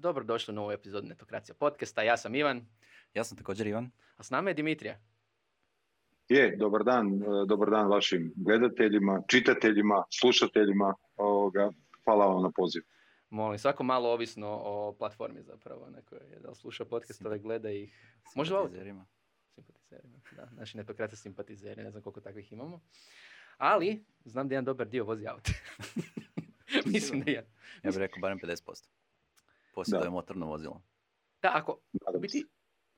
Dobrodošli u novu epizodu Netokracija podcasta. Ja sam Ivan. Ja sam također Ivan. A s nama je Dimitrija. Je, dobar dan, e, dobar dan vašim gledateljima, čitateljima, slušateljima. Ovoga, hvala vam na poziv. Molim, svako malo ovisno o platformi zapravo kojoj je da sluša podcastove, gleda ih. Može Simpatizerima. Simpatizerima, da. Naši netokracija simpatizeri, ne znam koliko takvih imamo. Ali, znam da jedan dobar dio vozi auto. Mislim da je. Ja bih rekao barem 50%. Posjeduje motorno vozilo. Da, ako, biti,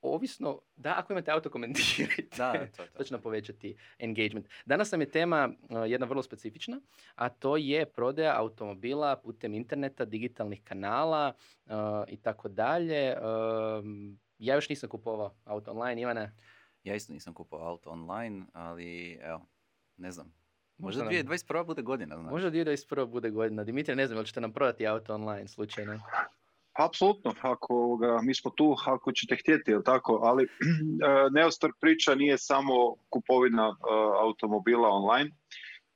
ovisno, da, ako imate auto komentirajte, da, to, to. će nam povećati engagement. Danas nam je tema uh, jedna vrlo specifična, a to je prodaja automobila putem interneta, digitalnih kanala uh, i tako dalje. Um, ja još nisam kupovao auto online, Ivane? Ja isto nisam kupovao auto online, ali evo, ne znam. Možda 2021. bude godina, znaš. Možda 2021. bude godina. Dimitrij, ne znam, ili ćete nam prodati auto online slučajno? Apsolutno, ako ga, mi smo tu ako ćete htjeti, jel tako, ali Neostar priča nije samo kupovina uh, automobila online.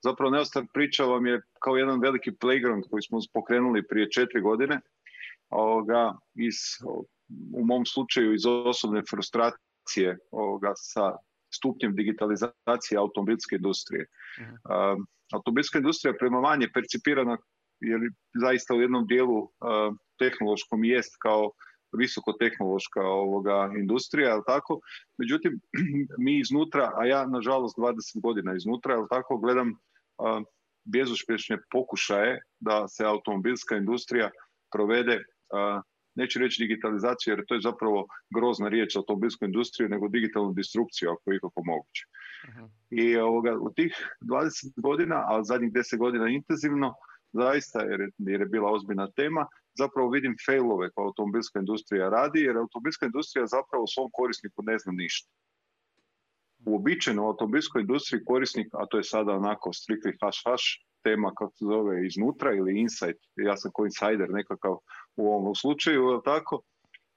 Zapravo Neostar priča vam je kao jedan veliki playground koji smo pokrenuli prije četiri godine. Ovoga, iz, u mom slučaju iz osobne frustracije ovoga, sa stupnjem digitalizacije automobilske industrije. Uh, automobilska industrija prema manje percipirana jer zaista u jednom dijelu uh, tehnološkom jest kao visokotehnološka ovoga industrija, jel tako? Međutim, mi iznutra, a ja nažalost 20 godina iznutra, jel tako, gledam uh, bezuspješne pokušaje da se automobilska industrija provede uh, neću reći digitalizaciju jer to je zapravo grozna riječ automobilskoj industriji, nego digitalnu destrukciju ako je ikako moguće. Uh-huh. I ovoga, u tih 20 godina, a zadnjih 10 godina intenzivno, zaista jer je, jer je bila ozbiljna tema, zapravo vidim failove kao automobilska industrija radi, jer automobilska industrija zapravo u svom korisniku ne zna ništa. Uobičajeno u automobilskoj industriji korisnik, a to je sada onako strictly hash hash, tema kako se zove iznutra ili insight, ja sam kao insider nekakav u ovom slučaju, tako,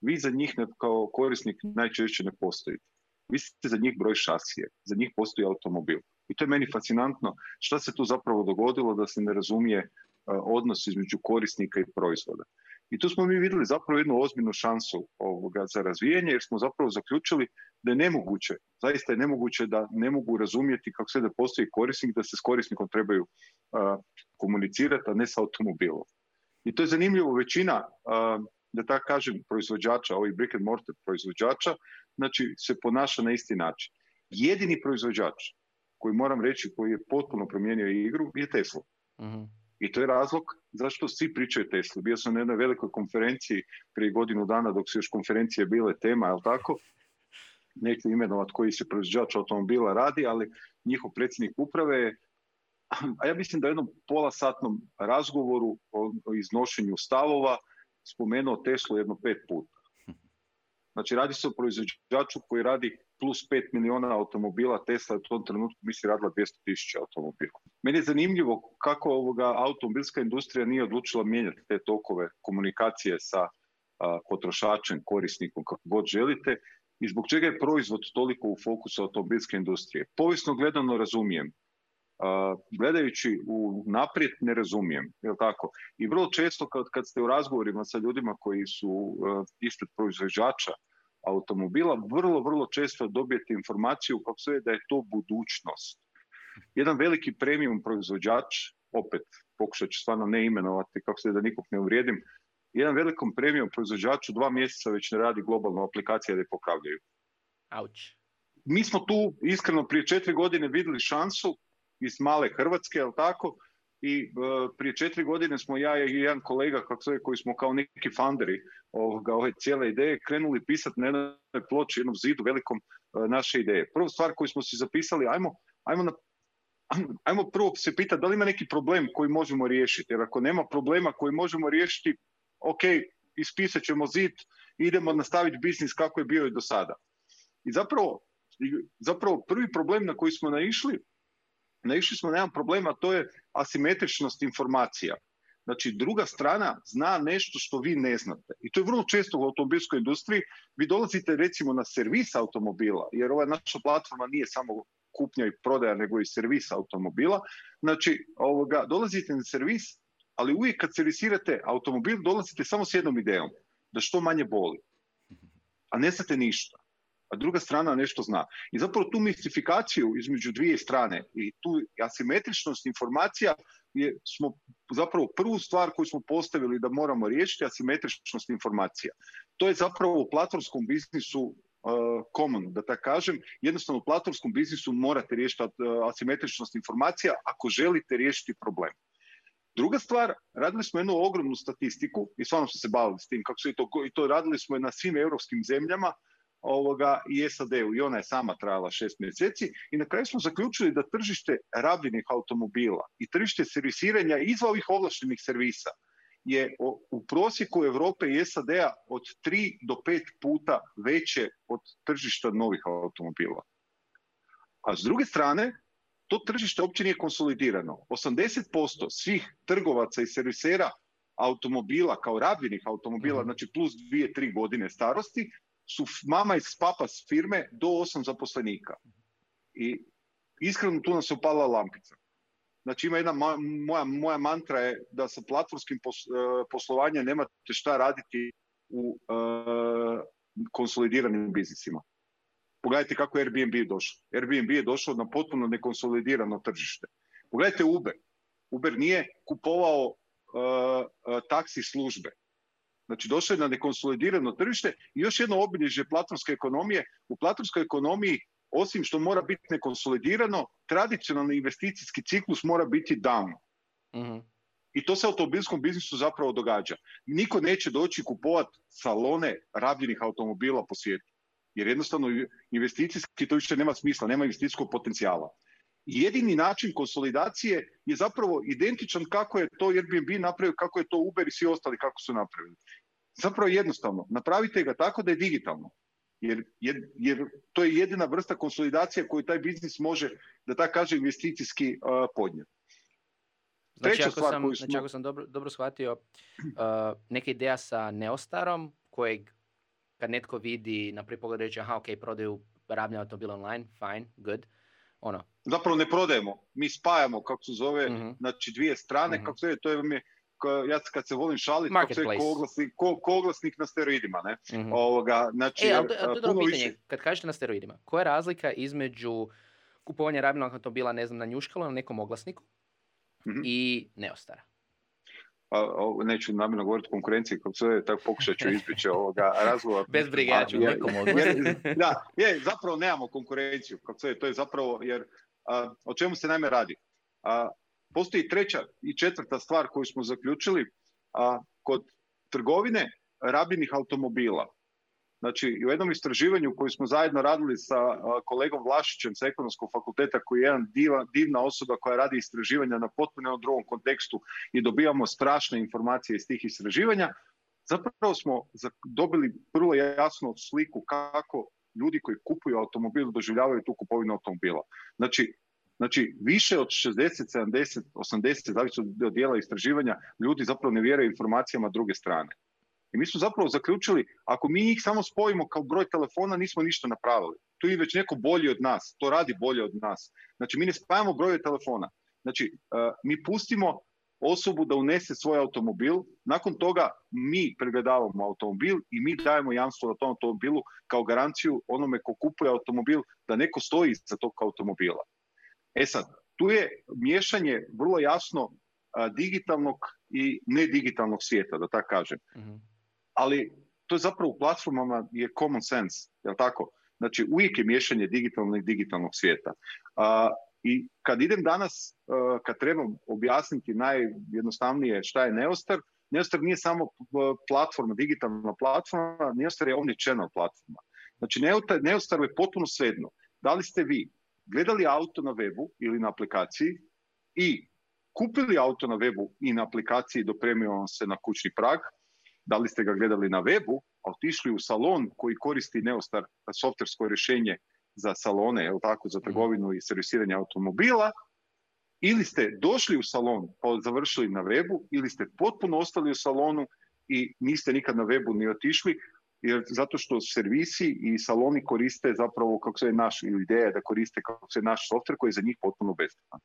vi za njih kao korisnik najčešće ne postojite. Vi ste za njih broj šasije, za njih postoji automobil. I to je meni fascinantno šta se tu zapravo dogodilo da se ne razumije odnos između korisnika i proizvoda. I tu smo mi vidjeli zapravo jednu ozbiljnu šansu ovoga za razvijanje jer smo zapravo zaključili da je nemoguće, zaista je nemoguće da ne mogu razumjeti kako sve da postoji korisnik, da se s korisnikom trebaju komunicirati, a ne sa automobilom. I to je zanimljivo, većina, da tako kažem, proizvođača, ovih brick and mortar proizvođača, znači se ponaša na isti način. Jedini proizvođač koji moram reći, koji je potpuno promijenio igru, je Tesla. uh i to je razlog zašto svi pričaju Tesla. Bio sam na jednoj velikoj konferenciji prije godinu dana dok su još konferencije bile tema, jel tako? Neću imenovati koji se proizvođač automobila radi, ali njihov predsjednik uprave je a ja mislim da u jednom pola satnom razgovoru o iznošenju stavova spomenuo Teslu jedno pet puta. Znači radi se o proizvođaču koji radi plus 5 miliona automobila, Tesla je u tom trenutku misli radila 200 tisuća automobila. Meni je zanimljivo kako ovoga automobilska industrija nije odlučila mijenjati te tokove komunikacije sa potrošačem, korisnikom, kako god želite, i zbog čega je proizvod toliko u fokusu automobilske industrije. Povijesno gledano razumijem, gledajući u naprijed ne razumijem, jel tako? I vrlo često kad, kad ste u razgovorima sa ljudima koji su uh, ispred proizvođača automobila, vrlo, vrlo često dobijete informaciju kako se da je to budućnost. Jedan veliki premium proizvođač, opet pokušat ću stvarno ne imenovati kako se da nikog ne uvrijedim, jedan velikom premium proizvođaču dva mjeseca već ne radi globalnu aplikaciju da je popravljaju. Auć. Mi smo tu iskreno prije četiri godine vidjeli šansu iz male Hrvatske, jel tako, i uh, prije četiri godine smo ja i jedan kolega kako se, koji smo kao neki founderi ovoga, ove cijele ideje krenuli pisati na jednoj ploči, jednom zidu velikom uh, naše ideje. Prvu stvar koju smo si zapisali, ajmo, ajmo, na, ajmo prvo se pitati da li ima neki problem koji možemo riješiti, jer ako nema problema koji možemo riješiti, ok, ispisat ćemo zid, idemo nastaviti biznis kako je bio i do sada. I zapravo, zapravo prvi problem na koji smo naišli naišli smo na jedan problem, a to je asimetričnost informacija. Znači, druga strana zna nešto što vi ne znate. I to je vrlo često u automobilskoj industriji. Vi dolazite recimo na servis automobila, jer ova naša platforma nije samo kupnja i prodaja, nego i servis automobila. Znači, ovoga, dolazite na servis, ali uvijek kad servisirate automobil, dolazite samo s jednom idejom. da što manje boli. A ne znate ništa. A druga strana nešto zna. I zapravo tu mistifikaciju između dvije strane i tu asimetričnost informacija je, smo zapravo prvu stvar koju smo postavili da moramo riješiti asimetričnost informacija. To je zapravo u platformskom biznisu uh, common, da tako kažem. Jednostavno u platformskom biznisu morate riješiti uh, asimetričnost informacija ako želite riješiti problem. Druga stvar, radili smo jednu ogromnu statistiku i stvarno smo se bavili s tim kako su i to, i to radili smo na svim europskim zemljama ovoga, i SAD-u i ona je sama trajala šest mjeseci i na kraju smo zaključili da tržište rabljenih automobila i tržište servisiranja izva ovih ovlaštenih servisa je u prosjeku Europe i SAD-a od 3 do 5 puta veće od tržišta novih automobila. A s druge strane, to tržište uopće nije konsolidirano. 80% svih trgovaca i servisera automobila kao rabljenih automobila, mm. znači plus 2-3 godine starosti, su mama iz papa s firme do 8 zaposlenika. I iskreno tu nam se upala lampica. Znači ima jedna moja, moja mantra je da sa platformskim e, poslovanjem nemate šta raditi u uh, konsolidiranim biznisima. Pogledajte kako je Airbnb došao. Airbnb je došao na potpuno nekonsolidirano tržište. Pogledajte Uber. Uber nije kupovao uh, taksi službe. Znači došao je na nekonsolidirano tržište i još jedno obilježje platformske ekonomije. U platformskoj ekonomiji osim što mora biti nekonsolidirano, tradicionalni investicijski ciklus mora biti down. uh I to se u automobilskom biznisu zapravo događa. Niko neće doći kupovati salone rabljenih automobila po svijetu. Jer jednostavno investicijski to više nema smisla, nema investicijskog potencijala. Jedini način konsolidacije je zapravo identičan kako je to Airbnb napravio, kako je to Uber i svi ostali kako su napravili. Zapravo jednostavno, napravite ga tako da je digitalno. Jer, jer, to je jedina vrsta konsolidacije koju taj biznis može, da tako kaže, investicijski uh, podnijeti. Znači, ako sam, smo... znači, ako sam dobro, dobro shvatio, uh, neka ideja sa Neostarom, kojeg kad netko vidi na prvi pogled reći, aha, ok, prodaju rabljene automobile online, fine, good, ono. Zapravo ne prodajemo, mi spajamo, kako se zove, uh znači dvije strane, uh kako se zove, to je ja kad se volim šaliti, kako se koglasnik, ko, koglasnik na steroidima, ne? Mm-hmm. Ovoga, znači, e, ali to, to je dobro pitanje. Više... Kad kažete na steroidima, koja je razlika između kupovanja rabljenog automobila, ne znam, na njuškalu, na nekom oglasniku mm-hmm. i neostara? A, o, neću namjerno govoriti o konkurenciji, kako se tako pokušat ću izbjeći ovoga razgovora. Bez brige, ja ću nekom Da, je, zapravo nemamo konkurenciju, kako se to je zapravo, jer o čemu se najme radi? A, Postoji treća i četvrta stvar koju smo zaključili a, kod trgovine rabljenih automobila. Znači, u jednom istraživanju koji smo zajedno radili sa kolegom Vlašićem sa ekonomskog fakulteta, koji je jedan diva, divna osoba koja radi istraživanja na potpuno drugom kontekstu i dobivamo strašne informacije iz tih istraživanja, zapravo smo dobili vrlo jasnu sliku kako ljudi koji kupuju automobil doživljavaju tu kupovinu automobila. Znači, Znači, više od 60, 70, 80, zavisi od dijela istraživanja, ljudi zapravo ne vjeruju informacijama druge strane. I mi smo zapravo zaključili, ako mi njih samo spojimo kao broj telefona, nismo ništa napravili. Tu je već neko bolji od nas, to radi bolje od nas. Znači, mi ne spajamo broje telefona. Znači, uh, mi pustimo osobu da unese svoj automobil, nakon toga mi pregledavamo automobil i mi dajemo jamstvo na tom automobilu kao garanciju onome ko kupuje automobil da neko stoji iza tog automobila. E sad, tu je miješanje vrlo jasno digitalnog i nedigitalnog svijeta, da tako kažem. Mhm. Ali to je zapravo u platformama je common sense, jel tako? Znači uvijek je miješanje digitalnog i digitalnog svijeta. I kad idem danas, kad trebam objasniti najjednostavnije šta je Neostar, Neostar nije samo platforma, digitalna platforma, Neostar je omnichannel platforma. Znači Neostar je potpuno svedno. Da li ste vi gledali auto na webu ili na aplikaciji i kupili auto na webu i na aplikaciji dopremio vam se na kućni prag, da li ste ga gledali na webu, a otišli u salon koji koristi Neostar softversko rješenje za salone, jel tako, za trgovinu i servisiranje automobila, ili ste došli u salon pa završili na webu, ili ste potpuno ostali u salonu i niste nikad na webu ni otišli, jer zato što servisi i saloni koriste zapravo kako se je naš ideja da koriste kako se naš softver koji je za njih potpuno besplatan.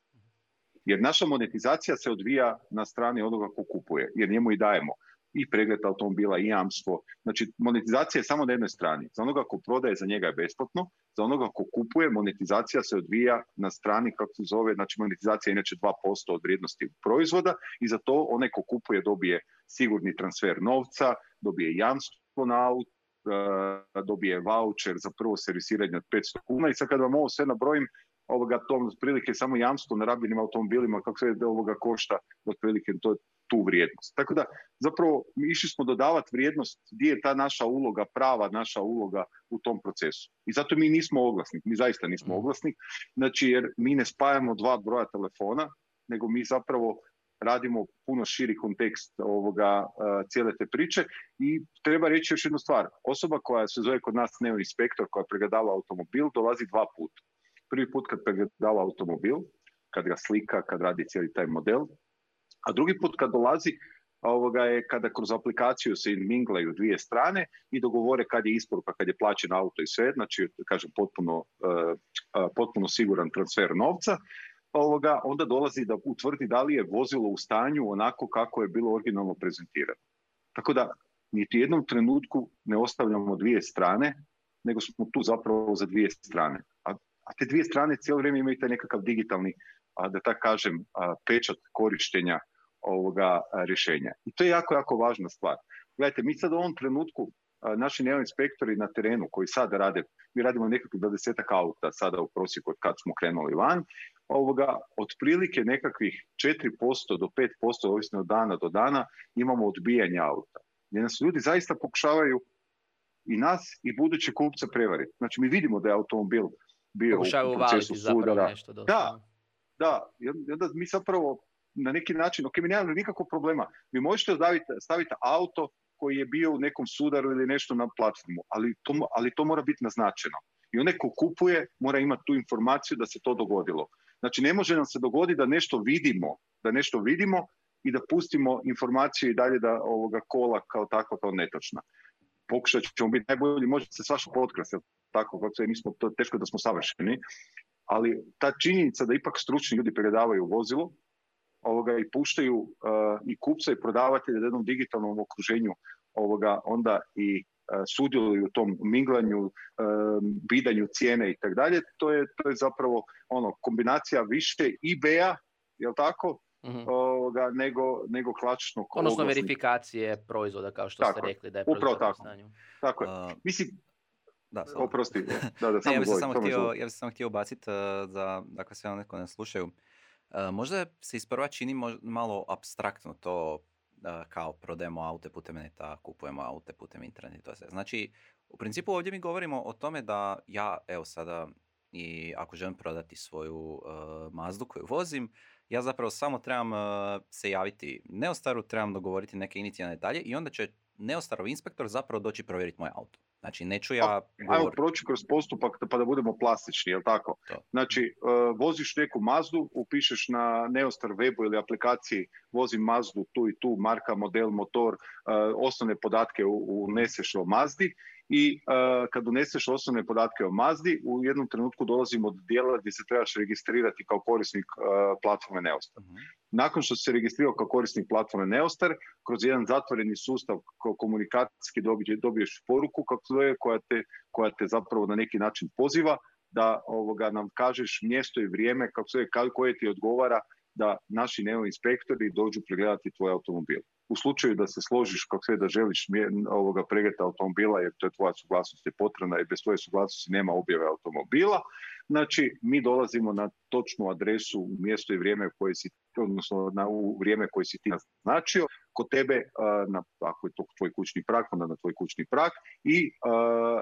Jer naša monetizacija se odvija na strani onoga ko kupuje, jer njemu i dajemo. I pregled automobila i jamstvo. Znači, monetizacija je samo na jednoj strani. Za onoga ko prodaje, za njega je besplatno. Za onoga ko kupuje, monetizacija se odvija na strani, kako se zove, znači monetizacija je inače 2% od vrijednosti proizvoda i za to onaj ko kupuje dobije sigurni transfer novca, dobije jamstvo na auto, e, dobije voucher za prvo servisiranje od 500 kuna i sad kad vam ovo sve nabrojim, ovoga to otprilike samo jamstvo na rabljenim automobilima kako se ovoga košta otprilike to tu vrijednost. Tako da zapravo mi išli smo dodavati vrijednost gdje je ta naša uloga, prava naša uloga u tom procesu. I zato mi nismo oglasnik, mi zaista nismo mm. oglasnik, znači jer mi ne spajamo dva broja telefona, nego mi zapravo radimo puno širi kontekst ovoga uh, cijele te priče i treba reći još jednu stvar. Osoba koja se zove kod nas neo inspektor koja pregledava automobil dolazi dva puta. Prvi put kad pregledava automobil, kad ga slika, kad radi cijeli taj model, a drugi put kad dolazi ovoga je kada kroz aplikaciju se minglaju dvije strane i dogovore kad je isporuka, kad je plaćen auto i sve, znači kažem potpuno, uh, potpuno siguran transfer novca, ovoga, onda dolazi da utvrdi da li je vozilo u stanju onako kako je bilo originalno prezentirano. Tako da niti jednom trenutku ne ostavljamo dvije strane, nego smo tu zapravo za dvije strane. A, a te dvije strane cijelo vrijeme imaju taj nekakav digitalni, a, da tako kažem, pečat korištenja ovoga rješenja. I to je jako, jako važna stvar. Gledajte, mi sad u ovom trenutku, naši neo inspektori na terenu koji sad rade, mi radimo nekakvih 20 auta sada u prosjeku od kad smo krenuli van, ovoga, otprilike nekakvih 4% do 5%, ovisno od dana do dana, imamo odbijanje auta. Gdje nas ljudi zaista pokušavaju i nas i buduće kupce prevariti. Znači mi vidimo da je automobil bio u procesu sudara. Nešto da, da, i onda mi zapravo na neki način, ok, mi nemamo nikakvog problema. Vi možete staviti, staviti auto koji je bio u nekom sudaru ili nešto na platformu, ali to, ali to mora biti naznačeno. I onaj ko kupuje mora imati tu informaciju da se to dogodilo. Znači ne može nam se dogoditi da nešto vidimo, da nešto vidimo i da pustimo informaciju i dalje da ovoga kola kao takva kao netočna. Pokušat ćemo biti najbolji, može se svašta potkrasti, tako kako se nismo, to teško da smo savršeni, ali ta činjenica da ipak stručni ljudi pregledavaju vozilo, ovoga i puštaju uh, i kupca i prodavatelja u jednom digitalnom okruženju ovoga onda i uh, sudjeluju u tom minglanju, uh, bidanju cijene i tako dalje, to je to je zapravo ono kombinacija više eBay-a, jel tako? mm Ovoga, nego, nego klasičnog Odnosno verifikacije proizvoda, kao što ste rekli da je upravo tako. Stanju. Tako je. Mislim, da, Oprosti, da, da, ja bih se samo htio, ja samo htio ubaciti uh, za, dakle, sve neko ne slušaju, E, možda se isprva čini malo abstraktno to e, kao prodajemo aute putem neta, kupujemo aute putem interneta. sve. Znači, u principu ovdje mi govorimo o tome da ja, evo sada, i ako želim prodati svoju uh, Mazdu koju vozim, ja zapravo samo trebam se javiti Neostaru, trebam dogovoriti neke inicijalne detalje i onda će Neostarov inspektor zapravo doći provjeriti moj auto. Znači, neću ja... Pa, ajmo proći kroz postupak pa da budemo plastični, jel tako? Znači, uh, voziš neku Mazdu, upišeš na Neostar webu ili aplikaciji vozim Mazdu tu i tu, marka, model, motor, uh, osnovne podatke uneseš o Mazdi i uh, kad uneseš osnovne podatke o Mazdi, u jednom trenutku dolazimo do dijela gdje se trebaš registrirati kao korisnik uh, platforme Neostar. uh Nakon što se registrirao kao korisnik platforme Neostar, kroz jedan zatvoreni sustav komunikacijski dobiješ poruku koja te, koja te zapravo na neki način poziva da ovoga nam kažeš mjesto i vrijeme kako se, koje ti odgovara da naši neo inspektori dođu pregledati tvoj automobil u slučaju da se složiš kako sve da želiš ovoga pregleda automobila jer to je tvoja suglasnost je potrebna i bez tvoje suglasnosti nema objave automobila, znači mi dolazimo na točnu adresu u mjesto i vrijeme koje si odnosno na u vrijeme koje si ti naznačio, kod tebe, na, ako je to tvoj kućni prak, onda na tvoj kućni prak i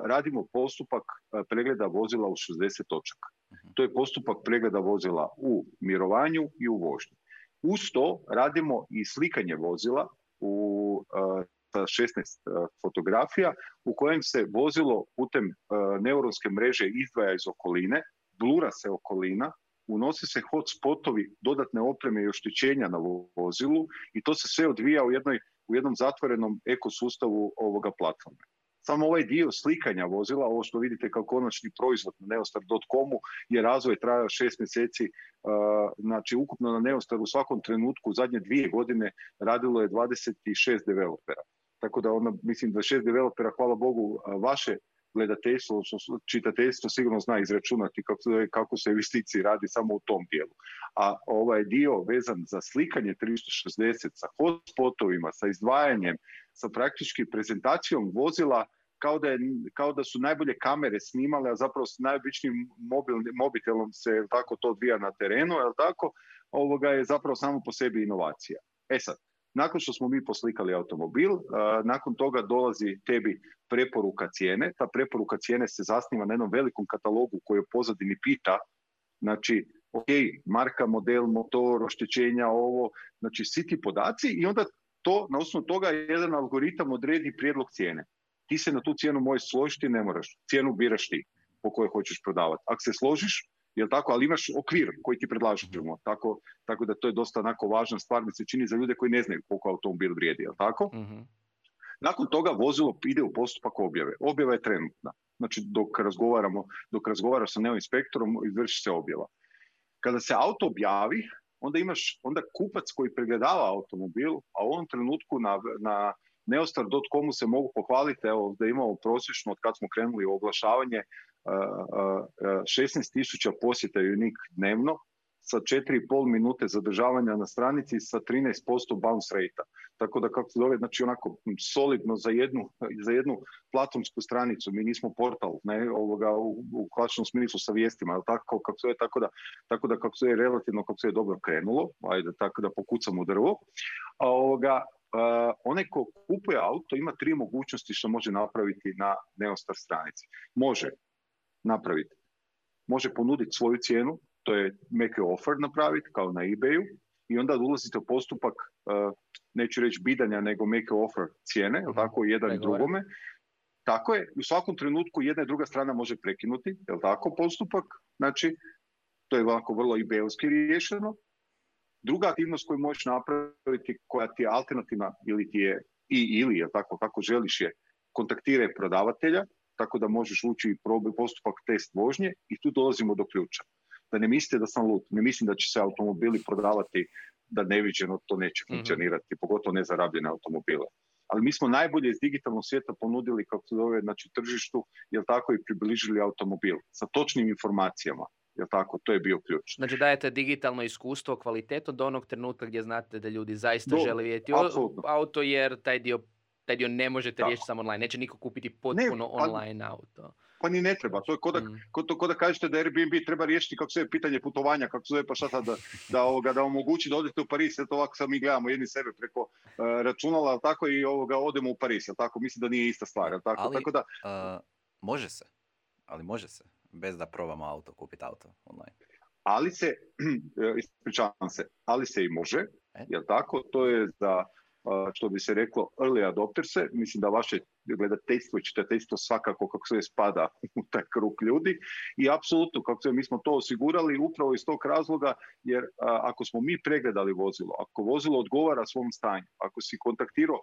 radimo postupak pregleda vozila u 60 točaka. Mhm. To je postupak pregleda vozila u mirovanju i u vožnji. Uz to radimo i slikanje vozila u sa 16 fotografija u kojem se vozilo putem neuronske mreže izdvaja iz okoline, blura se okolina, unose se hotspotovi dodatne opreme i oštećenja na vozilu i to se sve odvija u, jednoj, u jednom zatvorenom ekosustavu ovoga platforme. Samo ovaj dio slikanja vozila, ovo što vidite kao konačni proizvod na neostar.comu je razvoj trajao šest mjeseci, znači ukupno na Neostar u svakom trenutku zadnje dvije godine radilo je 26 developera. Tako da onda, mislim, 26 developera, hvala Bogu, vaše gledateljstvo, čitateljstvo sigurno zna izračunati kako, se investiciji radi samo u tom dijelu. A ovaj dio vezan za slikanje 360 sa hotspotovima, sa izdvajanjem, sa praktički prezentacijom vozila kao da, kao da su najbolje kamere snimale, a zapravo s najobičnijim mobitelom se tako to odvija na terenu, jel tako, ovoga je zapravo samo po sebi inovacija. E sad, nakon što smo mi poslikali automobil, nakon toga dolazi tebi preporuka cijene. Ta preporuka cijene se zasniva na jednom velikom katalogu koji u pozadini pita, znači, ok, marka, model, motor, oštećenja, ovo, znači svi ti podaci i onda to, na osnovu toga jedan algoritam odredi prijedlog cijene. Ti se na tu cijenu možeš složiti, ne moraš. Cijenu biraš ti po kojoj hoćeš prodavati. Ako se složiš, jel tako, ali imaš okvir koji ti predlažemo, tako, tako da to je dosta onako važna stvar, mi se čini za ljude koji ne znaju koliko automobil vrijedi, jel tako? Mhm. Nakon toga vozilo ide u postupak objave. Objava je trenutna. Znači dok razgovaramo, dok razgovaraš sa neoinspektorom, izvrši se objava. Kada se auto objavi, onda imaš onda kupac koji pregledava automobil, a u ovom trenutku na, na neostar.comu se mogu pohvaliti evo, da imamo prosječno od kad smo krenuli u oglašavanje 16 tisuća posjeta unik dnevno sa 4,5 minute zadržavanja na stranici sa 13% bounce rate Tako da kako se zove, znači onako solidno za jednu, za jednu platonsku stranicu. Mi nismo portal, ne, ovoga, u, u klasičnom smislu sa vijestima, ali tako, kako se tako da, tako da kako se je relativno, kako se je dobro krenulo, ajde, tako da pokucamo u drvo. A ovoga, Uh, onaj ko kupuje auto ima tri mogućnosti što može napraviti na Neostar stranici. Može napraviti. Može ponuditi svoju cijenu, to je make offer napraviti kao na eBayu i onda ulazite u postupak, uh, neću reći bidanja, nego make offer cijene, jel tako, jedan i drugome. Tako je, u svakom trenutku jedna i druga strana može prekinuti, jel tako, postupak, znači, to je ovako vrlo ebayovski riješeno. Druga aktivnost koju možeš napraviti, koja ti je alternativna ili ti je i ili, jel tako, kako želiš je, kontaktiraj prodavatelja, tako da možeš ući u postupak test vožnje i tu dolazimo do ključa. Da ne mislite da sam lud, ne mislim da će se automobili prodavati da neviđeno to neće mhm. funkcionirati, pogotovo nezarabljene automobile. Ali mi smo najbolje iz digitalnog svijeta ponudili, kako se zove, znači tržištu, jel tako, i približili automobil sa točnim informacijama. Jel tako, to je bio ključ. Znači dajete digitalno iskustvo, kvalitetu do onog trenutka gdje znate da ljudi zaista žele vidjeti auto jer taj dio taj dio ne možete riješiti samo online. Neće niko kupiti potpuno ne, pa, online auto. Pa ni ne treba. To je kod da, mm. ko, da kažete da Airbnb treba riješiti kako se je pitanje putovanja, kako se je pa šta sad da, da, ovoga, da omogući da odete u Pariz. to ovako sad mi gledamo jedni sebe preko uh, računala, tako i ovoga, odemo u Pariz. Tako? Mislim da nije ista stvar. Tako? Ali, tako da, uh, može se. Ali može se. Bez da probamo auto, kupiti auto online. Ali se, ispričavam se, ali se i može. E? Jel tako? To je za što bi se reklo early adopterse, mislim da vaše gledateljstvo i čitateljstvo svakako kako se spada u taj krug ljudi i apsolutno kako se mi smo to osigurali upravo iz tog razloga jer ako smo mi pregledali vozilo, ako vozilo odgovara svom stanju, ako si kontaktirao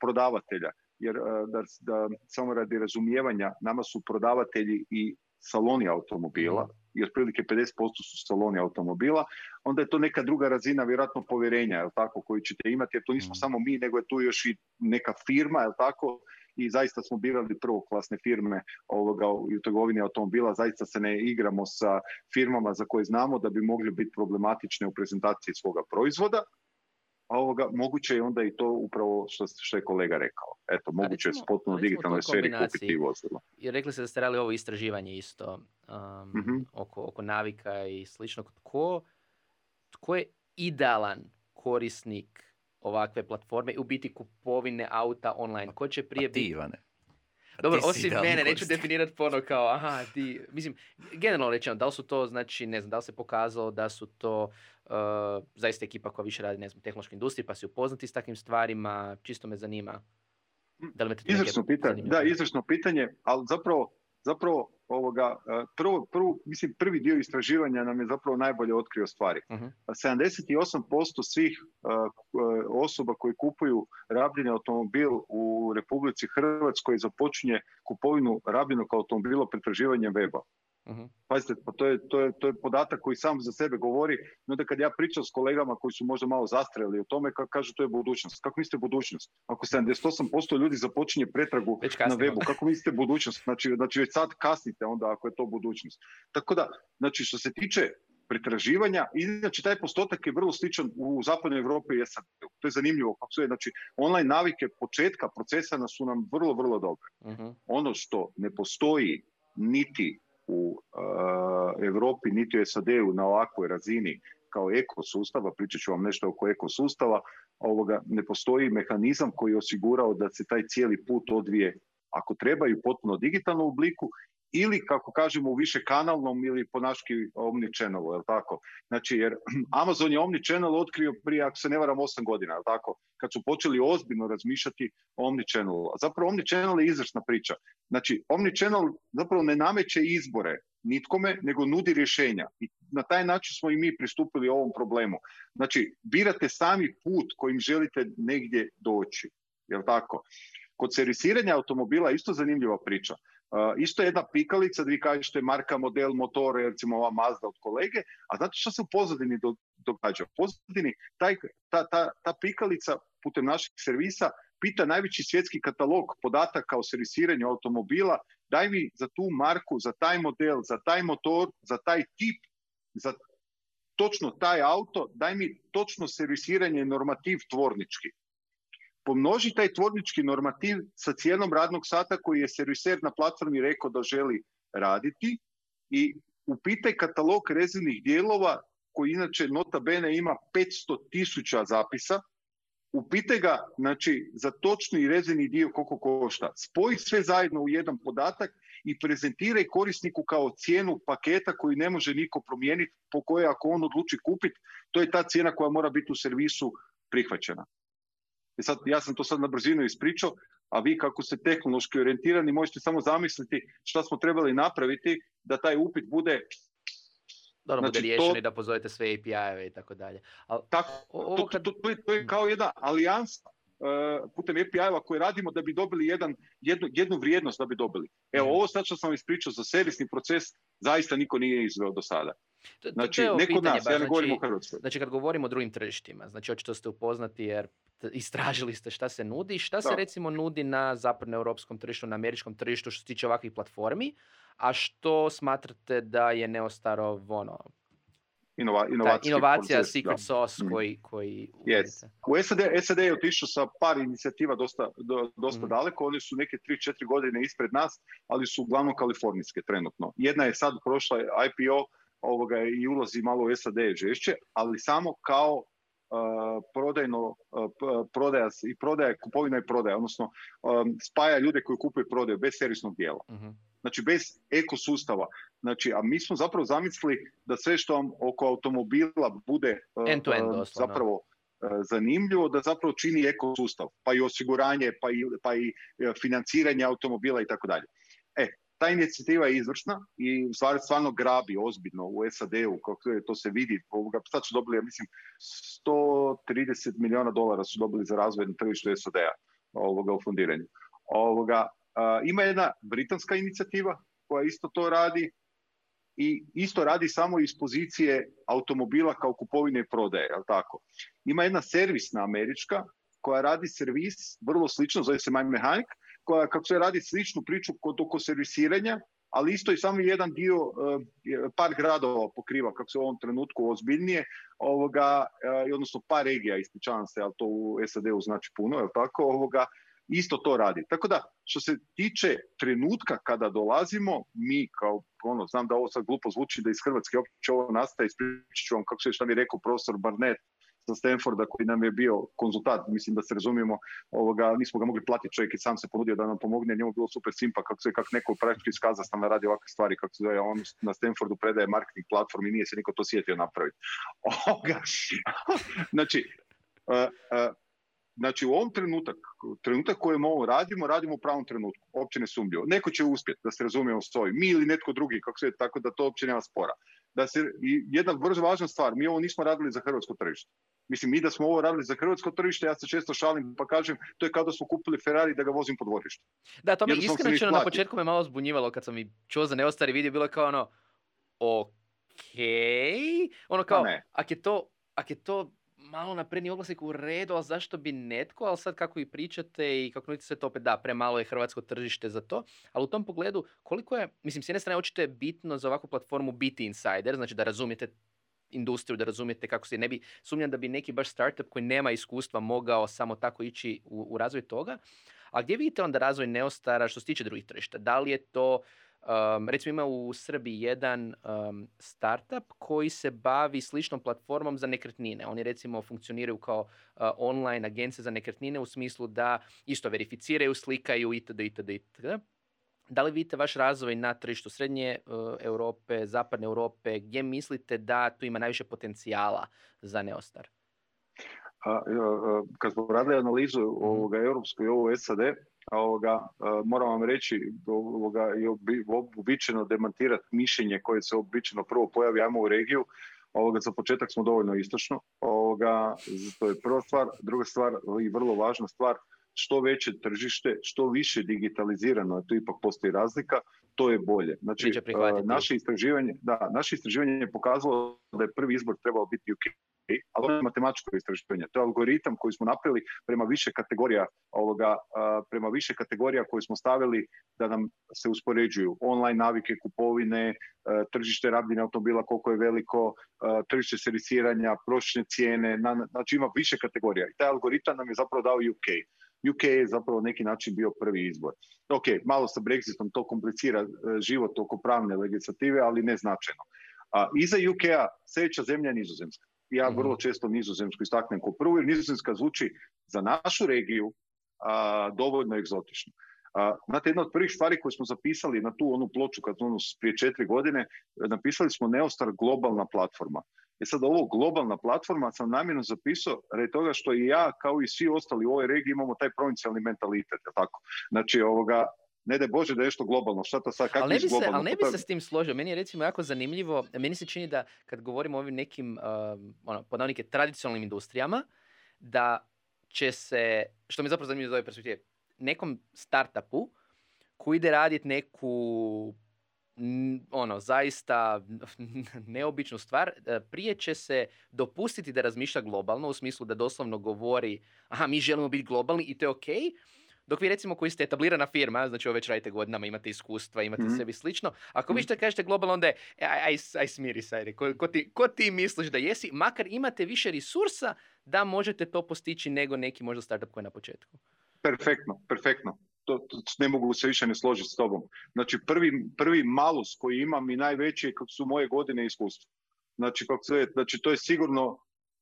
prodavatelja, jer da, da samo radi razumijevanja nama su prodavatelji i saloni automobila. I otprilike 50% su saloni automobila, onda je to neka druga razina vjerojatno povjerenja, jel tako, koju ćete imati, jer to nismo mhm. samo mi, nego je tu još i neka firma, jel tako, i zaista smo birali prvoklasne firme ovoga, u trgovini automobila, zaista se ne igramo sa firmama za koje znamo da bi mogli biti problematične u prezentaciji svoga proizvoda, a ovoga, moguće je onda i to upravo što, što je kolega rekao. Eto, moguće je s potpuno digitalnoj sferi kupiti vozilo. Jer rekli ste da ste radili ovo istraživanje isto um, mhm. oko, oko navika i slično. Tko, tko je idealan korisnik ovakve platforme u biti kupovine auta online? Ko će prije biti... Ivane. Dobro, osim mene, neću definirati pono kao, aha, ti, mislim, generalno rečeno, da li su to, znači, ne znam, da li se pokazalo da su to uh, zaista ekipa koja više radi, ne znam, tehnološkoj industriji, pa si upoznati s takvim stvarima, čisto me zanima. Da li pitanje, da, izvršno pitanje, ali zapravo, zapravo ovoga, e, prvo, prvo, mislim, prvi dio istraživanja nam je zapravo najbolje otkrio stvari. Uh-huh. 78% svih osoba koji kupuju rabljeni automobil u Republici Hrvatskoj započinje kupovinu rabljenog automobila pretraživanjem weba. Uh-huh. Pazite, pa to je, to, je, to je podatak koji sam za sebe govori, no da kad ja pričam s kolegama koji su možda malo zastreli o tome, kako kažu to je budućnost. Kako mislite budućnost? Ako 78% ljudi započinje pretragu na webu, kako mislite budućnost? Znači, znači već sad kasnite onda ako je to budućnost. Tako da, znači što se tiče pretraživanja, inače taj postotak je vrlo sličan u zapadnoj Europi i SAD. To je zanimljivo kako su znači online navike početka procesa su nam vrlo, vrlo dobre. Uh-huh. Ono što ne postoji niti u Europi niti u SAD-u na ovakvoj razini kao ekosustava, pričat ću vam nešto oko ekosustava, ovoga, ne postoji mehanizam koji je osigurao da se taj cijeli put odvije ako treba i potpuno digitalnom obliku ili kako kažemo u više kanalnom ili po naški omnichannelu, je tako? Znači, jer Amazon je omnichannel otkrio prije, ako se ne varam, 8 godina, je tako? Kad su počeli ozbiljno razmišljati o omnichannelu. A zapravo omnichannel je izvrsna priča. Znači, omnichannel zapravo ne nameće izbore nitkome, nego nudi rješenja. I na taj način smo i mi pristupili ovom problemu. Znači, birate sami put kojim želite negdje doći. Jel tako? Kod servisiranja automobila isto zanimljiva priča. Isto jedna pikalica da vi kažete marka, model, motor, recimo ova Mazda od kolege, a znate što se u pozadini do, događa? U pozadini taj, ta, ta, ta pikalica putem našeg servisa pita najveći svjetski katalog podataka o servisiranju automobila, daj mi za tu marku, za taj model, za taj motor, za taj tip, za točno taj auto, daj mi točno servisiranje normativ tvornički pomnoži taj tvornički normativ sa cijenom radnog sata koji je serviser na platformi rekao da želi raditi i upitaj katalog rezervnih dijelova koji inače nota bene ima 500 tisuća zapisa, upitaj ga znači, za točni rezervni dio koliko košta. Spoji sve zajedno u jedan podatak i prezentiraj korisniku kao cijenu paketa koju ne može niko promijeniti, po kojoj ako on odluči kupiti, to je ta cijena koja mora biti u servisu prihvaćena. E sad, ja sam to sad na brzinu ispričao, a vi kako ste tehnološki orijentirani možete samo zamisliti šta smo trebali napraviti da taj upit bude dobro, znači, bude riješen i da pozovete sve API-eve i tako dalje. Tako, to, kad... to, to, je, to je kao jedna alijansa uh, putem API-eva koje radimo da bi dobili jedan, jednu, jednu vrijednost da bi dobili. Evo, mm. ovo sad što sam ispričao za servisni proces, zaista niko nije izveo do sada. Znači, to neko nas, ja ne znači, govorim o Hrvatskoj. Znači, kad govorimo o drugim tržištima, znači, očito ste upoznati jer istražili ste šta se nudi, šta se recimo nudi na zapadnoeuropskom tržištu, na američkom tržištu što se tiče ovakvih platformi, a što smatrate da je Neostarov ono, Inova, inovacija, secret sauce mm. koji, koji yes. U SAD, SAD je otišao sa par inicijativa dosta, do, dosta mm. daleko, oni su neke 3-4 godine ispred nas, ali su uglavnom kalifornijske trenutno. Jedna je sad prošla IPO ovoga, i ulazi malo u SAD žešće, ali samo kao prodajno, prodaja i prodaja, kupovina i prodaja, odnosno spaja ljude koji kupuju i prodaju bez servisnog dijela. uh Znači bez ekosustava. Znači, a mi smo zapravo zamislili da sve što vam oko automobila bude end to end, zapravo zanimljivo da zapravo čini ekosustav, pa i osiguranje, pa i, pa i e, financiranje automobila i tako dalje. E, ta inicijativa je izvršna i stvari stvarno grabi ozbiljno u SAD-u, kako je, to se vidi. Ovoga, sad su dobili, ja mislim, 130 milijuna dolara su dobili za razvoj na tržištu SAD-a ovoga, u fundiranju. Ovoga, ima jedna britanska inicijativa koja isto to radi i isto radi samo iz pozicije automobila kao kupovine i prodaje, jel tako? Ima jedna servisna američka koja radi servis, vrlo slično, zove se My Mechanic, kako se radi sličnu priču kod oko servisiranja, ali isto i samo jedan dio, eh, par gradova pokriva, kako se u ovom trenutku ozbiljnije, ovoga, eh, odnosno par regija, ispričavam se, ali to u SAD-u znači puno, je tako, ovoga, isto to radi. Tako da, što se tiče trenutka kada dolazimo, mi kao, ono, znam da ovo sad glupo zvuči da iz Hrvatske uopće ovo nastaje, ispričat ću vam kako se šta mi rekao profesor Barnett, sa Stanforda koji nam je bio konzultant, mislim da se razumijemo, ovoga, nismo ga mogli platiti, čovjek i sam se ponudio da nam pomogne, njemu bilo super simpa kako se kako neko praktički iskaza stalno radi ovakve stvari, kako se zove, on na Stanfordu predaje marketing platform i nije se niko to sjetio napraviti. znači, uh, uh, znači u ovom trenutak, trenutak kojem ovo radimo, radimo u pravom trenutku, uopće ne sumnjivo. Neko će uspjeti, da se razumijemo s ovim, mi ili netko drugi, kako se tako da to uopće nema spora. Da se, jedna vrlo važna stvar, mi ovo nismo radili za hrvatsko tržište. Mislim, mi da smo ovo radili za hrvatsko tržište, ja se često šalim pa kažem, to je kao da smo kupili Ferrari da ga vozim po dvorištu. Da, to mi iskreno na početku me malo zbunjivalo kad sam i čuo za neostari vidio, bilo kao ono, ok, ono kao, ako je to, ak je to malo napredni oglasnik u redu, ali zašto bi netko, ali sad kako i pričate i kako nudite sve to opet, da, premalo je hrvatsko tržište za to, ali u tom pogledu koliko je, mislim, s jedne strane očito je bitno za ovakvu platformu biti insider, znači da razumijete industriju, da razumijete kako se ne bi, sumnjam da bi neki baš startup koji nema iskustva mogao samo tako ići u, u razvoj toga. A gdje vidite onda razvoj Neostara što se tiče drugih tržišta? Da li je to Um, recimo ima u Srbiji jedan um, startup koji se bavi sličnom platformom za nekretnine. Oni recimo funkcioniraju kao uh, online agencije za nekretnine u smislu da isto verificiraju, slikaju itd. itd. itd. Da li vidite vaš razvoj na tržištu srednje uh, Europe, zapadne Europe, gdje mislite da tu ima najviše potencijala za Neostar? A, kad smo radili analizu mhm. ovoga europskoj i ovo SAD, ovoga, moram vam reći ovoga, i običajno demantirati mišljenje koje se običajno prvo pojavi, u regiju, ovoga, za početak smo dovoljno istočno, ovoga, to je prva stvar. Druga stvar i vrlo važna stvar, što veće tržište, što više digitalizirano, a tu ipak postoji razlika, to je bolje. Znači, naše istraživanje, da, naše istraživanje je pokazalo da je prvi izbor trebao biti UK ali ono je matematičko istraživanje. To je algoritam koji smo napravili prema više kategorija ovoga, prema više kategorija koje smo stavili da nam se uspoređuju online navike, kupovine, tržište rabljene automobila koliko je veliko, tržište servisiranja, prosječne cijene, znači ima više kategorija. I taj algoritam nam je zapravo dao UK. UK je zapravo neki način bio prvi izbor. Ok, malo sa Brexitom to komplicira e, život oko pravne legislative, ali ne značajno. A iza UK-a sljedeća zemlja je Nizozemska ja vrlo mhm. često nizozemsku istaknem kao prvu, jer nizozemska zvuči za našu regiju a, dovoljno egzotično. A, znate, jedna od prvih stvari koje smo zapisali na tu onu ploču kad ono prije četiri godine, napisali smo Neostar globalna platforma. E sad ovo globalna platforma sam namjerno zapisao radi toga što i ja kao i svi ostali u ovoj regiji imamo taj provincijalni mentalitet, tako. Znači ovoga, ne da Bože da je nešto globalno, šta to sad, kako ali ne bi se, Ali ne bi se s tim složio, meni je recimo jako zanimljivo, meni se čini da kad govorimo o ovim nekim, uh, ono, podavnike tradicionalnim industrijama, da će se, što mi zapravo zanimljivo iz ove perspektive, nekom startupu koji ide raditi neku ono, zaista neobičnu stvar, e, prije će se dopustiti da razmišlja globalno, u smislu da doslovno govori, aha, mi želimo biti globalni i to je okej, okay, dok vi recimo koji ste etablirana firma, znači ovo već radite godinama, imate iskustva, imate mm sebi slično, ako vi mhm. što kažete globalno, onda je aj, aj, aj smiri se, ko, ko, ti, ko ti misliš da jesi, makar imate više resursa da možete to postići nego neki možda startup koji je na početku. Perfektno, perfektno. To, to, ne mogu se više ne složiti s tobom. Znači prvi, prvi malus koji imam i najveći su moje godine iskustva. Znači, kako se, znači to je sigurno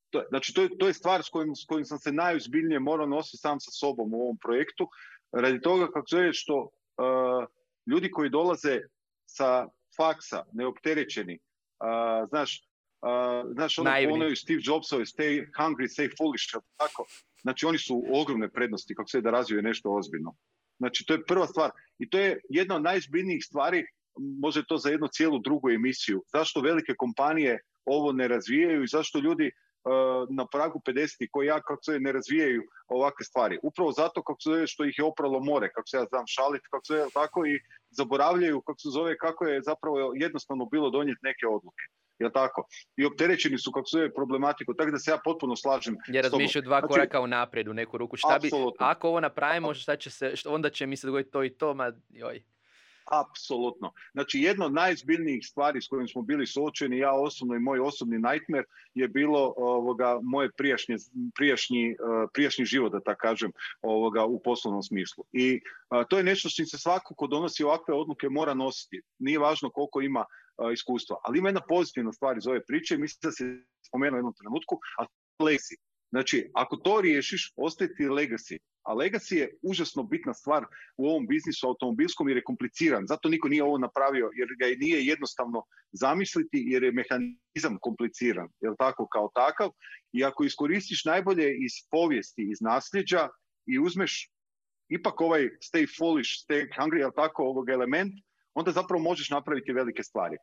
to, znači to je, to je stvar s kojim, s kojim sam se najuzbiljnije morao nositi sam sa sobom u ovom projektu, radi toga kako se što uh, ljudi koji dolaze sa faksa, neopterećeni, uh, znaš, uh, znaš ono ono Steve Jobsove, stay hungry, stay foolish, tako, znači oni su ogromne prednosti kako se da razvije nešto ozbiljno. Znači to je prva stvar i to je jedna od najzbiljnijih stvari, može to za jednu cijelu drugu emisiju. Zašto velike kompanije ovo ne razvijaju i zašto ljudi na pragu 50 koji ja kako se ne razvijaju ovakve stvari. Upravo zato kako se što ih je opralo more, kako se ja znam šalit, kako se tako i zaboravljaju kako se zove kako je zapravo jednostavno bilo donijeti neke odluke. Jel tako? I opterećeni su kako se problematiku, tako da se ja potpuno slažem. Jer razmišljaju dva znači, koraka u naprijed u neku ruku. Šta bi, ako ovo napravimo, šta će se, onda će mi se dogoditi to i to, ma joj. Apsolutno. Znači, jedna od najzbiljnijih stvari s kojim smo bili suočeni, ja osobno i moj osobni nightmare, je bilo ovoga, moje prijašnje, prijašnji, uh, prijašnji život, da tako kažem, ovoga, u poslovnom smislu. I to je nešto što se svako ko donosi ovakve odluke mora nositi. Nije važno koliko ima uh, iskustva. Ali ima jedna pozitivna stvar iz ove priče, mislim da se spomenuo u jednom trenutku, a to je legacy. Znači, ako to riješiš, ostaje ti legacy A legacy je užasno bitna stvar u ovom biznisu automobilskom jer je kompliciran. Zato niko nije ovo napravio jer ga nije jednostavno zamisliti jer je mehanizam kompliciran. Jel tako kao takav? I ako iskoristiš najbolje iz povijesti, iz nasljeđa i uzmeš ipak ovaj stay foolish, stay hungry, jel tako, ovog element, onda zapravo možeš napraviti velike stvari.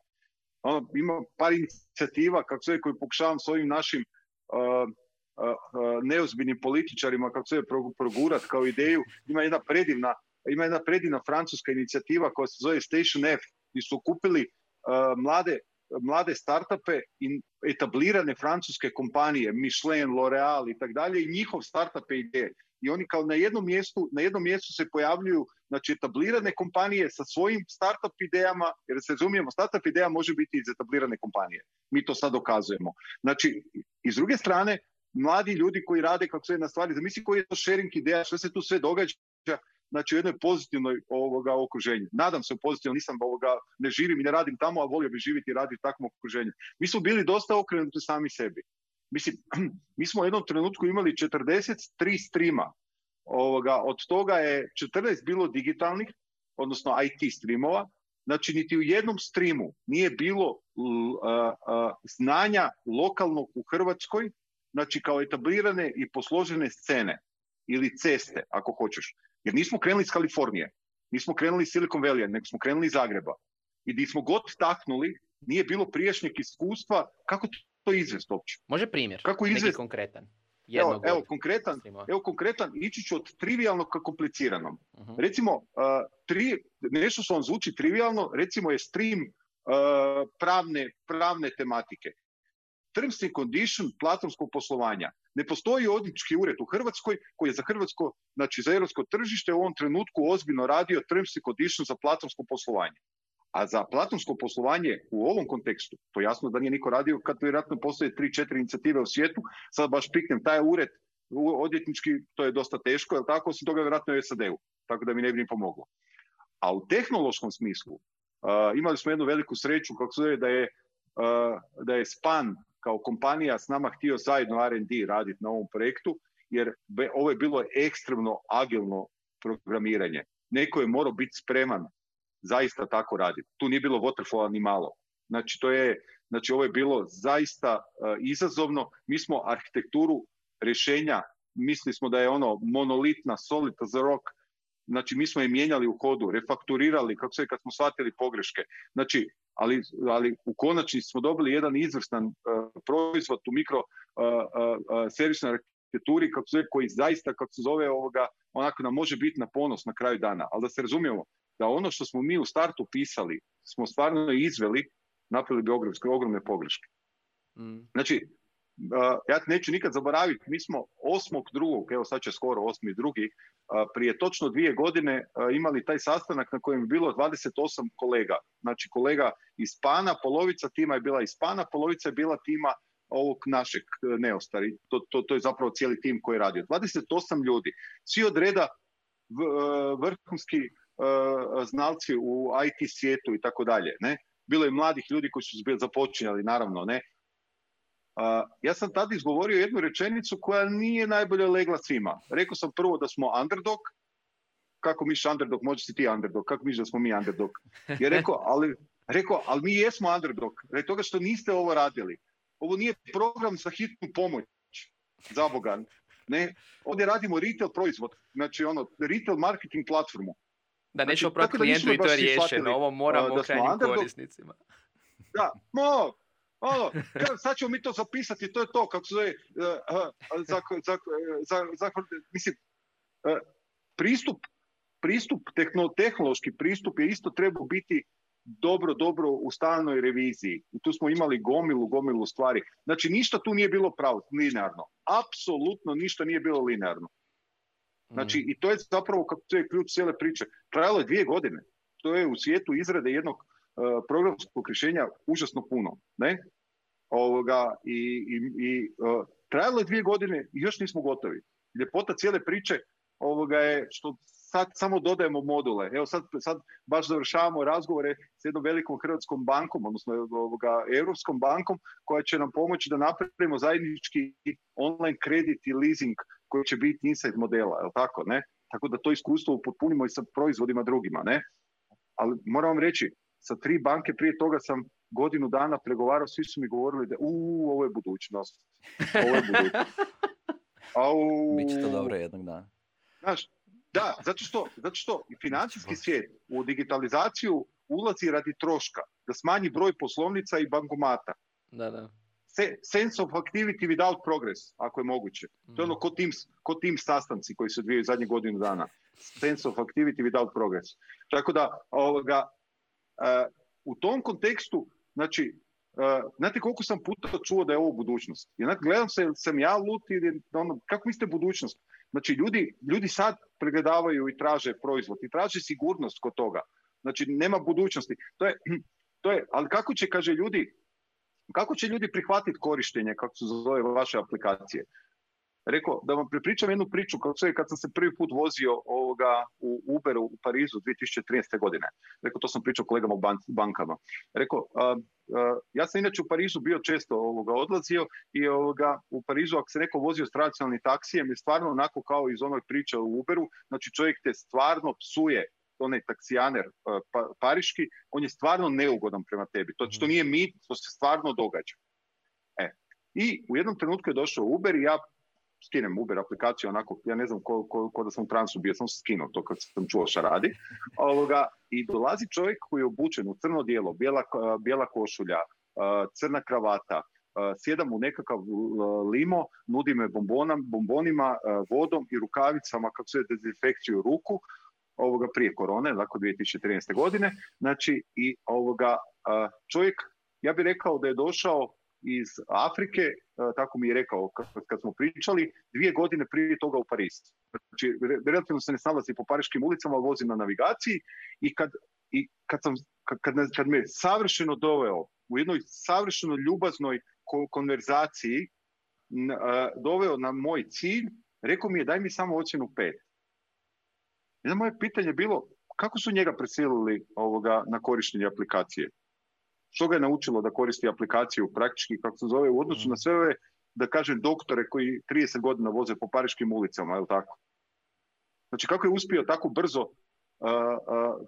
Ono, ima par inicijativa, kako sve, koji pokušavam s ovim našim uh, neozbiljnim političarima, kako se progurat kao ideju. Ima jedna predivna, ima jedna predivna francuska inicijativa koja se zove Station F, gdje su kupili mlade, mlade startupe i etablirane francuske kompanije, Michelin, L'Oreal i tako dalje, i njihov startupe ideje. I oni kao na jednom mjestu, na jednom mjestu se pojavljuju znači etablirane kompanije sa svojim startup idejama, jer se razumijemo, startup ideja može biti iz etablirane kompanije. Mi to sad dokazujemo. Znači, i druge strane, mladi ljudi koji rade kako se na stvari, zamisli koji je to sharing ideja, što se tu sve događa, znači u jednoj pozitivnoj ovoga okruženju. Nadam se u pozitivno, nisam ovoga, ne živim i ne radim tamo, a volio bih živjeti i raditi u takvom okruženju. Mi smo bili dosta okrenuti sami sebi. Mislim, mi smo u jednom trenutku imali 43 streama. Ovoga, od toga je 14 bilo digitalnih, odnosno IT streamova. Znači, niti u jednom streamu nije bilo znanja lokalnog u Hrvatskoj, znači kao etablirane i posložene scene ili ceste, ako hoćeš. Jer nismo krenuli iz Kalifornije, nismo krenuli iz Silicon Valley, nego smo krenuli iz Zagreba. I di smo god taknuli, nije bilo prijašnjeg iskustva kako to izvesti uopće. Može primjer, kako izvest... neki konkretan. Evo, evo, konkretan, evo konkretan, ići ću od trivialnog ka kompliciranom. Uh-huh. Recimo, uh, tri, nešto što vam zvuči trivialno, recimo je stream uh, pravne, pravne tematike terms and condition platonskog poslovanja. Ne postoji odnički ured u Hrvatskoj koji je za hrvatsko, znači za europsko tržište u ovom trenutku ozbiljno radio terms and condition za platonsko poslovanje. A za platonsko poslovanje u ovom kontekstu, to jasno da nije niko radio kad vjerojatno postoje tri, četiri inicijative u svijetu, sad baš piknem taj ured odvjetnički, to je dosta teško, jer tako, osim toga vjerojatno je SAD-u, tako da mi ne bi ni pomoglo. A u tehnološkom smislu imali smo jednu veliku sreću, kako se zove, da je, uh, da je SPAN kao kompanija s nama htio zajedno R&D raditi na ovom projektu, jer ovo je bilo ekstremno agilno programiranje. Neko je morao biti spreman zaista tako raditi. Tu nije bilo waterfalla ni malo. Znači, to je, znači ovo je bilo zaista uh, izazovno. Mi smo arhitekturu rješenja, mislili smo da je ono monolitna, solid as a rock, znači mi smo je mijenjali u hodu, refakturirali, kako se kad smo shvatili pogreške. Znači, ali, ali u konačnici smo dobili jedan izvrstan uh, proizvod u mikro uh, uh, servisnoj arhitekturi kako se, koji zaista, kako se zove, ovoga, onako nam može biti na ponos na kraju dana. Ali da se razumijemo, da ono što smo mi u startu pisali, smo stvarno izveli, napravili bi ogromne, ogromne pogreške. Mm. Znači, ja neću nikad zaboraviti, mi smo osmog drugog, evo sad će skoro osmi drugi, prije točno dvije godine imali taj sastanak na kojem je bilo 28 kolega. Znači kolega iz Pana, polovica tima je bila iz Pana, polovica je bila tima ovog našeg e, Neostari. To, to, to je zapravo cijeli tim koji je radio. 28 ljudi. Svi od reda e, vrhunski e, znalci u IT svijetu i tako dalje. Ne? Bilo je mladih ljudi koji su započinjali, naravno, ne? Ja sam tada izgovorio jednu rečenicu koja nije najbolje legla svima. Rekao sam prvo da smo underdog, kako miš underdog, može si ti underdog, kako miš da smo mi underdog. Je rekao, ali, rekao, ali mi jesmo underdog, radi toga što niste ovo radili. Ovo nije program za hitnu pomoć, za Bogan. Ne, ovdje radimo retail proizvod, znači ono, retail marketing platformu. Da nećemo znači, klijentu i to je riješeno, ovo moramo krajnjim korisnicima. Da, no, ono, sad ćemo mi to zapisati, to je to, kako se zove, za, za, za, mislim, pristup, pristup, tehnološki pristup je isto trebao biti dobro, dobro u stalnoj reviziji. I tu smo imali gomilu, gomilu stvari. Znači, ništa tu nije bilo pravo, linearno. Apsolutno ništa nije bilo linearno. Znači, mm. i to je zapravo kako to je ključ cijele priče. Trajalo je dvije godine. To je u svijetu izrade jednog uh, programskog rješenja užasno puno. Ne? Ovoga, I, i, i uh, trajalo je dvije godine i još nismo gotovi. Ljepota cijele priče ovoga je što sad samo dodajemo module. Evo sad, sad baš završavamo razgovore s jednom velikom hrvatskom bankom, odnosno ovoga, Europskom bankom, koja će nam pomoći da napravimo zajednički online kredit i leasing koji će biti inside modela, je tako, ne? Tako da to iskustvo upotpunimo i sa proizvodima drugima, ne? Ali moram vam reći, sa tri banke prije toga sam godinu dana pregovarao, svi su mi govorili da u ovo je budućnost. Ovo je budućnost. Au, Biće to dobro jednog dana. Znaš, da, zato što, zato što financijski svijet u digitalizaciju ulazi radi troška, da smanji broj poslovnica i bankomata. Da, da. sense of activity without progress, ako je moguće. To je ono ko teams, ko teams sastanci koji se odvijaju zadnjih godinu dana. Sense of activity without progress. Tako da, ovoga, uh, u tom kontekstu, znači, uh, znate koliko sam puta čuo da je ovo budućnost? Jednak, gledam se, sam ja lut ili ono, kako mislite budućnost? Znači, ljudi, ljudi sad pregledavaju i traže proizvod i traže sigurnost kod toga. Znači, nema budućnosti. To je, to je, ali kako će, kaže ljudi, kako će ljudi prihvatiti korištenje, kako se zove vaše aplikacije? Rekao, da vam pripričam jednu priču, kako se, kad sam se prvi put vozio ovoga u Uberu u Parizu 2013. godine. Rekao, to sam pričao kolegama u bankama. Rekao, ja sam inače u Parizu bio često ovoga odlazio i ovoga, u Parizu ako se neko vozio s tradicionalnim taksijem je stvarno onako kao iz onog priča u Uberu, znači čovjek te stvarno psuje onaj taksijaner pa, pariški, on je stvarno neugodan prema tebi. To što mhm. nije mit, to se stvarno događa. E. I u jednom trenutku je došao Uber i ja skinem Uber aplikaciju onako, ja ne znam ko, ko, da sam u transu bio, sam skinuo to kad sam čuo šta radi. Ovoga, I dolazi čovjek koji je obučen u crno dijelo, bijela, bijela košulja, crna kravata, sjedam u nekakav limo, nudi me bombonom, bombonima, vodom i rukavicama kako se dezinfekciju ruku, ovoga prije korone, dakle 2013. godine. Znači i ovoga čovjek, ja bih rekao da je došao iz Afrike, e, tako mi je rekao kad, smo pričali, dvije godine prije toga u Pariz. Znači, relativno se ne snalazi po pariškim ulicama, vozi na navigaciji i kad, i kad, sam, kad, kad me savršeno doveo u jednoj savršeno ljubaznoj konverzaciji e, doveo na moj cilj, rekao mi je daj mi samo ocjenu pet. Jedno moje pitanje bilo kako su njega presilili ovoga na korištenje aplikacije? Što ga je naučilo da koristi aplikaciju praktički, kako se zove, u odnosu na sve ove, da kažem, doktore koji 30 godina voze po pariškim ulicama, je tako? Znači, kako je uspio tako brzo uh,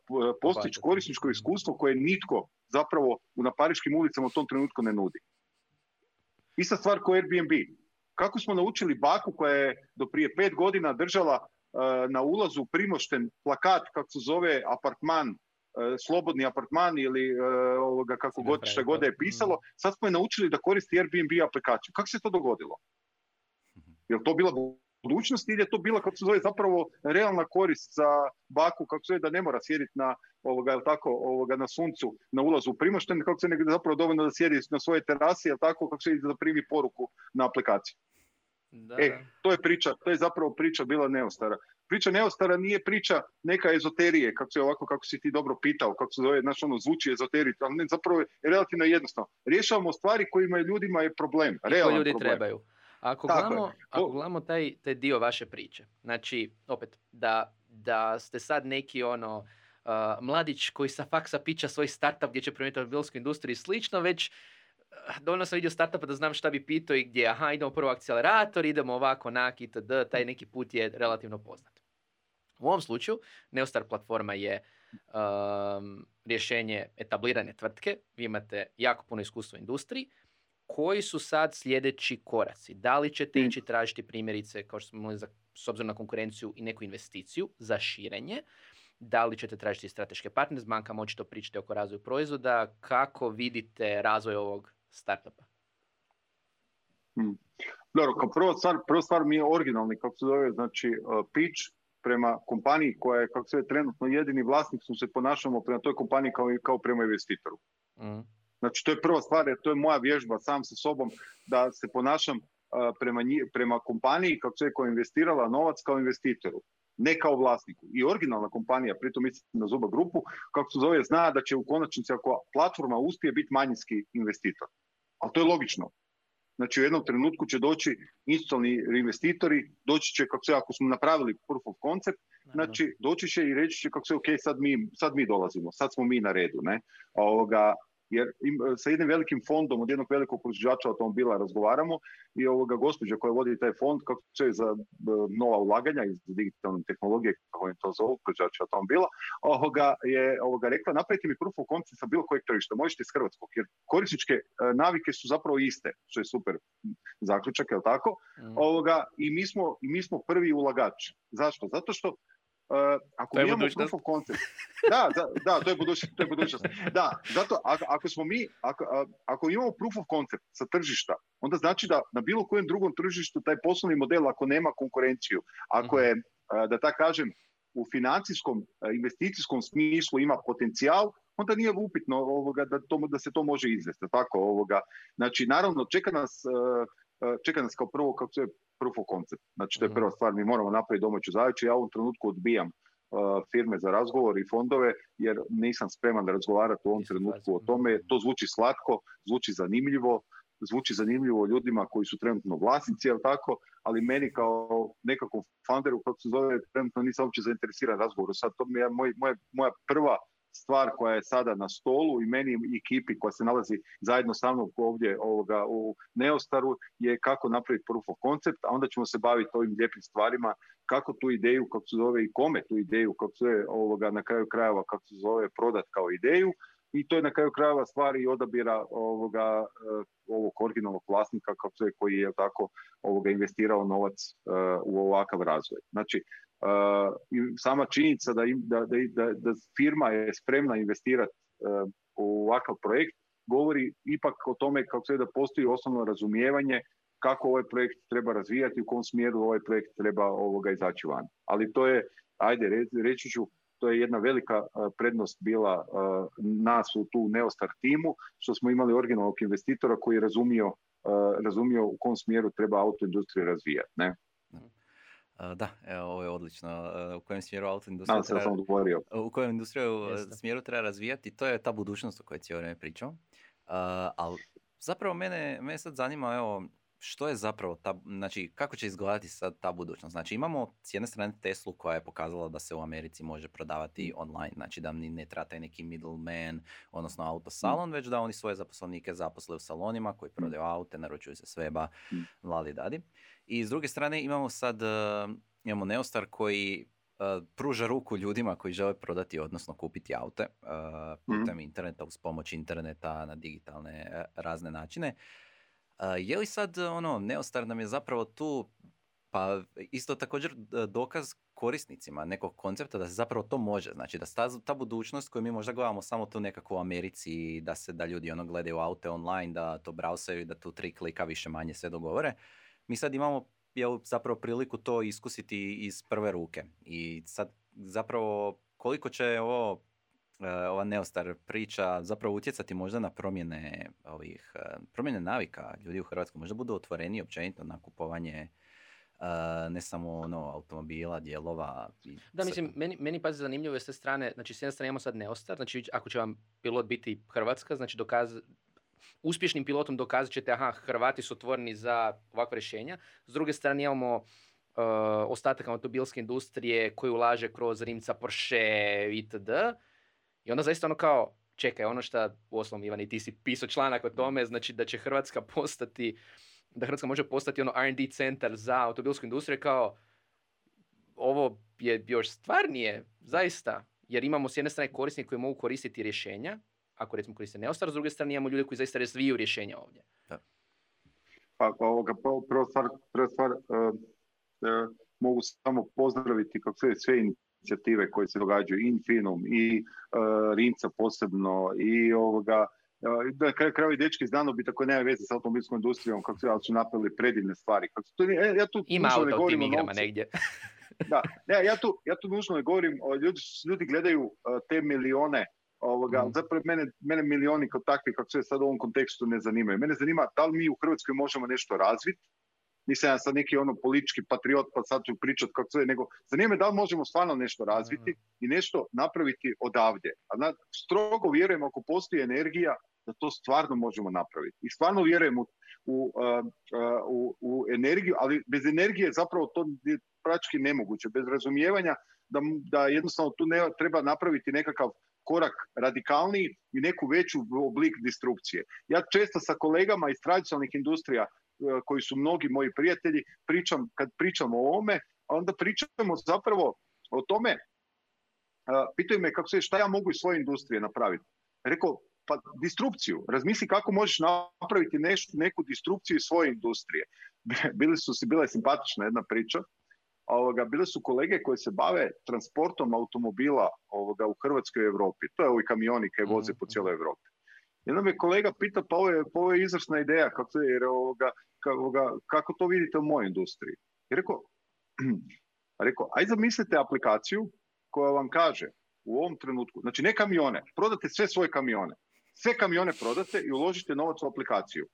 uh, postići korisničko iskustvo koje nitko zapravo na pariškim ulicama u tom trenutku ne nudi. Ista stvar kao Airbnb. Kako smo naučili baku koja je do prije pet godina držala na ulazu primošten plakat, kako se zove, apartman slobodni apartman ili e, ovoga, kako god, šta god je pisalo, mm. sad smo je naučili da koristi Airbnb aplikaciju. Kako se to dogodilo? Mhm. Je to bila budućnost ili je to bila, kako se zove, zapravo realna korist za baku, kako se zove, da ne mora sjediti na, ovoga, tako, ovoga, na suncu, na ulazu u Primošten, kako se negdje zapravo dovoljno da sjedi na svoje terasi, jel tako, kako se da primi poruku na aplikaciju. Da. E, to je priča, to je zapravo priča bila neostara priča neostara nije priča neka ezoterije, kako se ovako, kako si ti dobro pitao, kako se zove, znaš, ono, zvuči ezoterije, ali ne, zapravo je relativno jednostavno. Rješavamo stvari kojima ljudima je problem, realan ljudi trebaju. Ako gledamo, ako gledamo taj, taj dio vaše priče, znači, opet, da, da ste sad neki ono, uh, mladić koji sa faksa pića svoj startup gdje će promijeniti automobilsku industriju i slično, već uh, dovoljno sam vidio startupa da znam šta bi pitao i gdje, aha, idemo prvo akcelerator, idemo ovako, nak, itd., taj neki put je relativno poznat. U ovom slučaju Neostar platforma je um, rješenje etablirane tvrtke. Vi imate jako puno iskustva u industriji. Koji su sad sljedeći koraci? Da li ćete ići tražiti primjerice, kao što smo imali za, s obzirom na konkurenciju i neku investiciju za širenje? Da li ćete tražiti strateške partnere s bankama, očito pričate oko razvoju proizvoda. Kako vidite razvoj ovog startupa? Hmm. Dobro, kao prva stvar, prva stvar mi je originalni, kako se zove, znači uh, pitch prema kompaniji koja je, kako se trenutno jedini vlasnik, su se ponašamo prema toj kompaniji kao, kao prema investitoru. Mm. Znači, to je prva stvar, jer to je moja vježba sam sa sobom, da se ponašam prema, prema kompaniji, kako se koja je investirala novac kao investitoru ne kao vlasniku. I originalna kompanija, pritom mislim na Zuba grupu, kako se zove, zna da će u konačnici ako platforma uspije biti manjinski investitor. Ali to je logično. Znači u jednom trenutku će doći institucionalni investitori, doći će, kako se, ako smo napravili proof of concept, znači doći će i reći će kako se, ok, sad mi, sad mi dolazimo, sad smo mi na redu. Ne? Ovoga, jer sa jednim velikim fondom od jednog velikog proizvođača automobila razgovaramo i ovoga gospođa koja vodi taj fond kako će za nova ulaganja iz digitalne tehnologije kako je to zovu proizvođača automobila ovoga je ovoga rekla napravite mi proof of concept sa bilo kojeg tržišta možete iz hrvatskog jer korisničke e, navike su zapravo iste što je super zaključak je tako? Mm. ovoga i mi smo i mi smo prvi ulagač. Zašto? Zato što Uh, ako mi imamo proof of concept, da, da, da, to je budućnost, to je budućnost. Da, zato ako, ako smo mi, ako, ako imamo proof of concept sa tržišta, onda znači da na bilo kojem drugom tržištu taj poslovni model ako nema konkurenciju, ako mhm. je, da tako kažem, u financijskom, investicijskom smislu ima potencijal, onda nije upitno ovoga, da, to, da se to može izvesti. Tako, ovoga. Znači, naravno, čeka nas, čeka nas kao prvo, kako se proof of concept. Znači, to je mhm. prva stvar, mi moramo napraviti domaću zadaću. Ja u ovom trenutku odbijam uh, firme za razgovor i fondove, jer nisam spreman da razgovarati u ovom trenutku o tome. To zvuči slatko, zvuči zanimljivo, zvuči zanimljivo ljudima koji su trenutno vlasnici, jel tako, ali meni kao nekakvom founderu, kako se zove, trenutno nisam uopće zainteresiran razgovor. Sad to mi je moj, moja, moja prva stvar koja je sada na stolu i meni i ekipi koja se nalazi zajedno sa mnom ovdje ovoga, u Neostaru je kako napraviti proof of concept, a onda ćemo se baviti ovim lijepim stvarima, kako tu ideju, kako se zove i kome tu ideju, kako se zove ovoga, na kraju krajeva, kako se zove prodat kao ideju i to je na kraju krajeva stvar i odabira ovoga, eh, ovog originalnog vlasnika kako se, koji je tako ovoga investirao novac uh, u ovakav razvoj. Znači, Uh, sama činjenica da, da, da, da firma je spremna investirati u ovakav projekt govori ipak o tome kako se da postoji osnovno razumijevanje kako ovaj projekt treba razvijati, u kom smjeru ovaj projekt treba ovoga izaći van. Ali to je, ajde, reći ću, to je jedna velika uh, prednost bila nas u tu Neostar timu, što smo imali originalnog investitora koji je razumio, razumio u kom smjeru treba autoindustriju razvijati. Ne? da, evo, ovo je odlično. u kojem smjeru auto industriju treba, u kojem industriju smjeru treba razvijati, to je ta budućnost o kojoj cijelo vrijeme pričam. ali zapravo mene, mene sad zanima, evo, što je zapravo ta, znači kako će izgledati sad ta budućnost? Znači imamo s jedne strane Teslu koja je pokazala da se u Americi može prodavati mm. online, znači da ni ne treba taj neki middleman, odnosno autosalon, mm. već da oni svoje zaposlenike zaposle u salonima koji mm. prodaju aute, naručuju se sveba, lali dadi. I s druge strane imamo sad, uh, imamo Neostar koji uh, pruža ruku ljudima koji žele prodati, odnosno kupiti aute uh, putem mm interneta, uz pomoć interneta na digitalne razne načine. Je li sad ono, Neostar nam je zapravo tu pa isto također dokaz korisnicima nekog koncepta da se zapravo to može. Znači da ta, ta budućnost koju mi možda gledamo samo tu nekako u Americi, da se da ljudi ono gledaju aute online, da to brausaju i da tu tri klika više manje sve dogovore mi sad imamo jel, zapravo priliku to iskusiti iz prve ruke. I sad zapravo koliko će ovo e, ova neostar priča zapravo utjecati možda na promjene ovih e, promjene navika ljudi u Hrvatskoj možda budu otvoreni općenito na kupovanje Uh, ne samo ono, automobila, dijelova. da, mislim, meni, meni pazi zanimljivo je s te strane, znači s jedne strane imamo sad Neostar, znači ako će vam pilot biti Hrvatska, znači dokaz, uspješnim pilotom dokazat ćete, aha, Hrvati su otvoreni za ovakva rješenja. S druge strane imamo uh, ostatak automobilske industrije koji ulaže kroz Rimca, Porsche itd. I onda zaista ono kao, čekaj, ono što, uostalom Ivan i ti si pisao članak o tome, znači da će Hrvatska postati, da Hrvatska može postati ono R&D centar za automobilsku industriju kao ovo je još stvarnije, zaista, jer imamo s jedne strane korisnike koji mogu koristiti rješenja, ako recimo koriste Neostar, s druge strane imamo ljude koji zaista razviju rješenja ovdje. Da. Pa ovoga, prva stvar, prva stvar uh, uh, mogu samo pozdraviti kako sve, sve inicijative koje se događaju, i Infinum, i uh, Rinca posebno, i ovoga, na kraju kraju i dečki znano bi tako nema veze sa automobilskom industrijom, kako su, su napravili predivne stvari. Kako to, ja, ja tu Ima auto ne tim igrama negdje. da, ne, ja tu, ja tu nužno ne govorim, ljudi, ljudi gledaju te milione Ovoga, mm. Zapravo mene, mene milioni kao takvi, kako se sad u ovom kontekstu ne zanimaju. Mene zanima da li mi u Hrvatskoj možemo nešto razviti, nisam ja sad neki ono politički patriot pa sad ću pričati kako sve, nego zanima me da li možemo stvarno nešto razviti i nešto napraviti odavdje. A na, strogo vjerujem ako postoji energija da to stvarno možemo napraviti. I stvarno vjerujem u, u, u, u energiju, ali bez energije zapravo to je praktički nemoguće. Bez razumijevanja da, da jednostavno tu ne, treba napraviti nekakav korak radikalniji i neku veću oblik distrukcije. Ja često sa kolegama iz tradicionalnih industrija, e, koji su mnogi moji prijatelji, pričam, kad pričamo o ovome, onda pričamo zapravo o tome, e, pitaju me kako se, šta ja mogu iz svoje industrije napraviti. Rekao, pa distrukciju. Razmisli kako možeš napraviti neku distrukciju iz svoje industrije. Bili su, bila je simpatična jedna priča ovoga, bile su kolege koji se bave transportom automobila ovoga, u Hrvatskoj i Europi. To je ovi kamioni koji voze po mhm. cijeloj Europi. Jedan me kolega pita, pa ovo je, pa ovo je izvrsna ideja, kako, jer, ovoga, kako to vidite u mojoj industriji? I rekao, rekao, aj zamislite aplikaciju koja vam kaže u ovom trenutku, znači ne kamione, prodate sve svoje kamione. Sve kamione prodate i uložite novac u aplikaciju.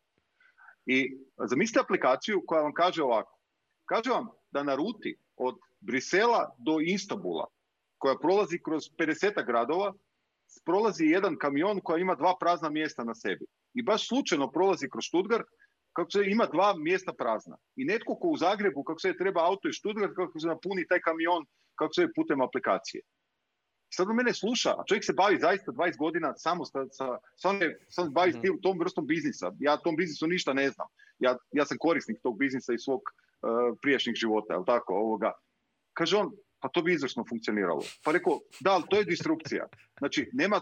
I zamislite aplikaciju koja vam kaže ovako. Kaže vam da na ruti od Brisela do Istanbula, koja prolazi kroz 50 gradova, prolazi jedan kamion koja ima dva prazna mjesta na sebi. I baš slučajno prolazi kroz Stuttgart, kako se ima dva mjesta prazna. I netko ko u Zagrebu, kako se treba auto iz Stuttgart, kako se napuni taj kamion, kako se putem aplikacije. Sad on mene sluša, a čovjek se bavi zaista 20 godina samo sa, sa, sa bavi mm tom vrstom biznisa. Ja tom biznisu ništa ne znam. Ja, ja sam korisnik tog biznisa iz svog uh, prijašnjih života, jel tako, ovoga. Kaže on, pa to bi izvrsno funkcioniralo. Pa rekao, da, ali to je distrukcija. Znači, nema,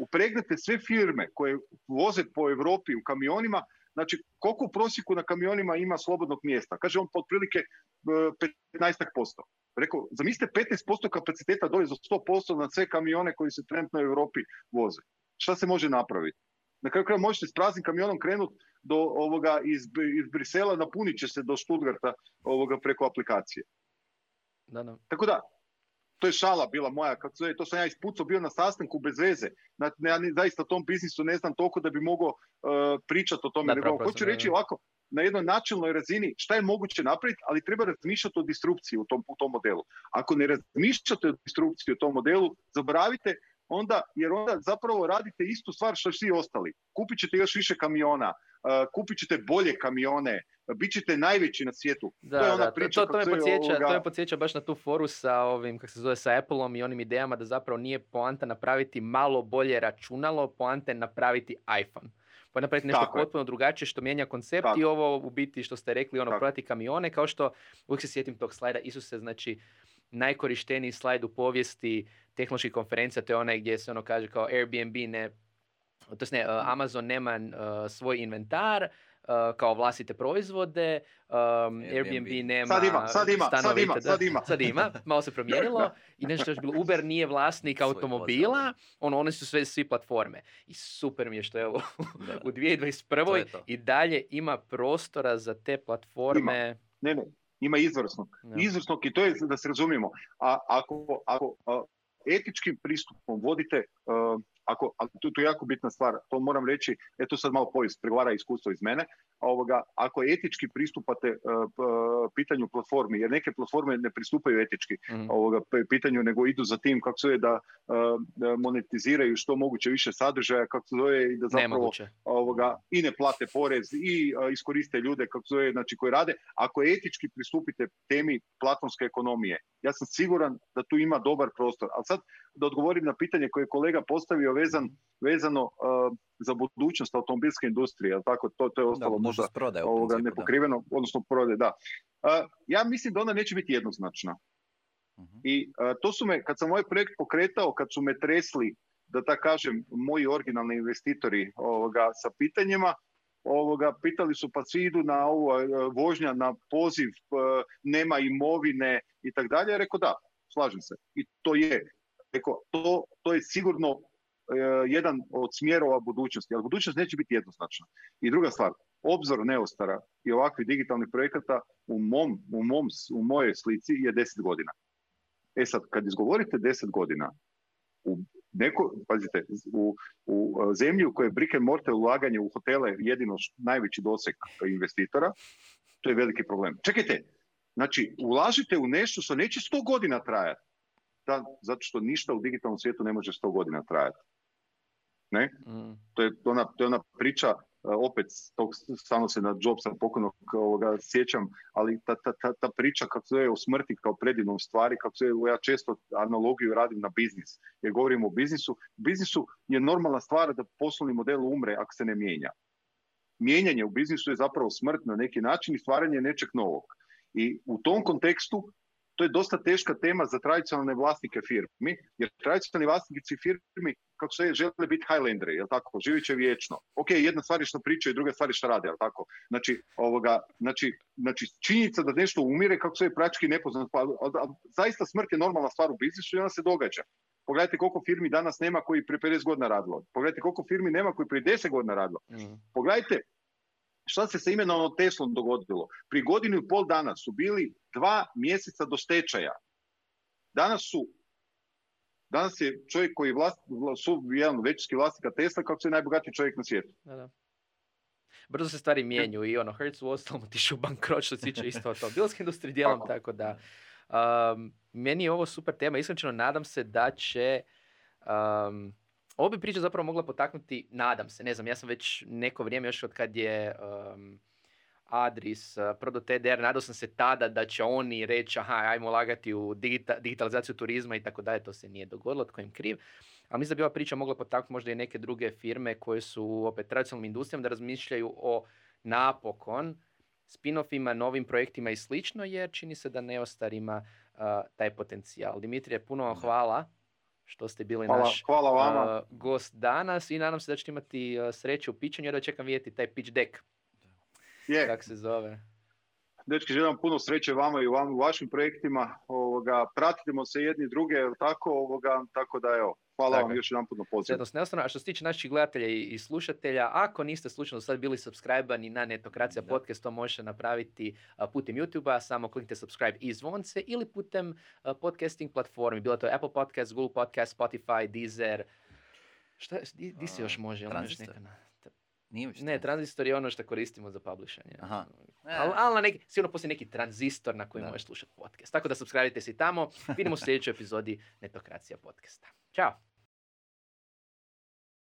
upregnete sve firme koje voze po Europi u kamionima, znači, koliko u prosjeku na kamionima ima slobodnog mjesta? Kaže on, otprilike 15%. E, rekao, zamislite 15% kapaciteta dole za 100% na sve kamione koji se trenutno u Europi voze. Šta se može napraviti? Na kraju kraja možete s praznim kamionom krenuti do ovoga iz, iz Brisela, napunit će se do Stuttgarta ovoga preko aplikacije. Da, da. Tako da, to je šala bila moja, kako to sam ja ispucao bio na sastanku bez veze. ja zaista o tom biznisu ne znam toliko da bi mogao uh, pričati o tome. Nego, hoću reći ovako, na jednoj načelnoj razini šta je moguće napraviti, ali treba razmišljati o distrukciji u tom, u tom modelu. Ako ne razmišljate o distrukciji u tom modelu, zaboravite onda, jer onda zapravo radite istu stvar što svi ostali. Kupit ćete još više kamiona, uh, kupit ćete bolje kamione, bit ćete najveći na svijetu. Da, to je ona priča to, to, me podsjeća, ovoga... to me podsjeća baš na tu foru sa ovim, kako se zove, sa Appleom i onim idejama da zapravo nije poanta napraviti malo bolje računalo, poanta je napraviti iPhone. Pa napraviti nešto Tako potpuno je. drugačije što mijenja koncept i ovo u biti što ste rekli, ono, prati kamione, kao što, uvijek se sjetim tog slajda, Isuse, znači, najkorišteniji slajd u povijesti tehnoloških konferencija, to je onaj gdje se ono kaže kao Airbnb ne, to ne, uh, Amazon nema uh, svoj inventar, Uh, kao vlastite proizvode, um, Airbnb. nema sad ima, sad ima, sad ima, sad ima. sad ima, malo se promijenilo i nešto je bilo, Uber nije vlasnik automobila, ono, one su sve svi platforme. I super mi je što je ovo u 2021. i dalje ima prostora za te platforme. Ima. Ne, ne, ima izvrsnog. Izvrsnog i to je da se razumijemo. A ako, ako etičkim pristupom vodite uh, ako, a tu, tu je jako bitna stvar, to moram reći, eto sad malo povijest, pregovara iskustvo iz mene, ovoga, ako etički pristupate uh, pitanju platformi, jer neke platforme ne pristupaju etički mm. ovoga, pitanju, nego idu za tim kako se je da, uh, monetiziraju što moguće više sadržaja, kako se zove i da zapravo ovoga, i ne plate porez i uh, iskoriste ljude kako se zove, znači koji rade. Ako etički pristupite temi platformske ekonomije, ja sam siguran da tu ima dobar prostor. Ali sad da odgovorim na pitanje koje je kolega postavio vezan, vezano za budućnost automobilske industrije, tako to, to je ostalo možda ovoga, nepokriveno, odnosno prode, da. Ja mislim da ona neće biti jednoznačna. uh I to su me, kad sam ovaj projekt pokretao, kad su me tresli, da tako kažem, moji originalni investitori ovoga, sa pitanjima, ovoga, pitali su pa svi idu na ovo vožnja na poziv, nema imovine i tako dalje. Rekao da, slažem se. I to je Eko, to, to je sigurno jedan od smjerova budućnosti, ali budućnost neće biti jednoznačna. I druga stvar, obzor Neostara i ovakvih digitalnih projekata u, mom, u, mom, u mojoj slici je 10 godina. E sad, kad izgovorite 10 godina, u neko, pazite, u, u zemlji u kojoj brick and mortar ulaganje u hotele jedino najveći doseg investitora, to je veliki problem. Čekajte, znači, ulažite u nešto što neće 100 godina trajati da, zato što ništa u digitalnom svijetu ne može sto godina trajati. Ne? Mm. To, je ona, to je ona priča opet tog samo se na Jobsa pokojnog ovoga sjećam, ali ta, ta, ta, ta priča kako se o smrti kao predivnom stvari, kako se ja često analogiju radim na biznis, jer govorimo o biznisu. U biznisu je normalna stvar da poslovni model umre ako se ne mijenja. Mijenjanje u biznisu je zapravo smrt na neki način i stvaranje nečeg novog. I u tom kontekstu to je dosta teška tema za tradicionalne vlasnike firmi, jer tradicionalni vlasnici firmi, kako se žele biti Highlanderi, jel tako, živit će vječno. Ok, jedna stvar je što pričaju, druga stvar je što rade, jel tako. Znači, ovoga, znači, znači činjenica da nešto umire, kako se je praktički nepoznat, pa, zaista smrt je normalna stvar u biznisu i ona se događa. Pogledajte koliko firmi danas nema koji prije 50 godina radilo. Pogledajte koliko firmi nema koji prije 10 godina radilo. Mm. Pogledajte Šta se sa imenom Teslom dogodilo? Pri godinu i pol dana su bili dva mjeseca do stečaja. Danas su Danas je čovjek koji vlast, su jedan većinski vlasnika Tesla kako se najbogatiji čovjek na svijetu. Da, da. Brzo se stvari mijenju i ono, Hertz u ostalom otišao u bankrot što se tiče isto to. Bilska industrija dijelom tako da. Um, meni je ovo super tema. Iskreno nadam se da će um, ovo bi priča zapravo mogla potaknuti, nadam se, ne znam, ja sam već neko vrijeme još od kad je um, Adris uh, prodao TDR, nadao sam se tada da će oni reći aha, ajmo lagati u digitalizaciju turizma i tako dalje, to se nije dogodilo, tko im kriv. Ali mislim da bi ova priča mogla potaknuti možda i neke druge firme koje su opet tradicionalnom industrijom da razmišljaju o napokon spin-offima, novim projektima i slično, jer čini se da Neostar ima uh, taj potencijal. Dimitrije, puno vam hvala što ste bili hvala, naš hvala vama. Uh, gost danas i nadam se da ćete imati uh, sreću u pićanju, jer čekam vidjeti taj pitch deck. Je. Kako se zove. Dečki, želim puno sreće vama i u, vam, u vašim projektima. Ovoga, pratimo se jedni druge, tako, ovoga, tako da evo, Hvala vam još jedan put na pozivu. A što se tiče naših gledatelja i, slušatelja, ako niste slučajno sad bili subscribe na Netokracija da. podcast, to možete napraviti putem YouTube-a, samo kliknite subscribe i zvonce ili putem podcasting platformi, bilo to Apple Podcast, Google Podcast, Spotify, Deezer, šta, di, di se još može? Nije ne, tranzistor je ono što koristimo za publishanje. Aha. Ali al na neki, sigurno postoji neki tranzistor na koji možeš slušati podcast. Tako da subscribe se i tamo. Vidimo u sljedećoj epizodi Netokracija podcasta. Ćao!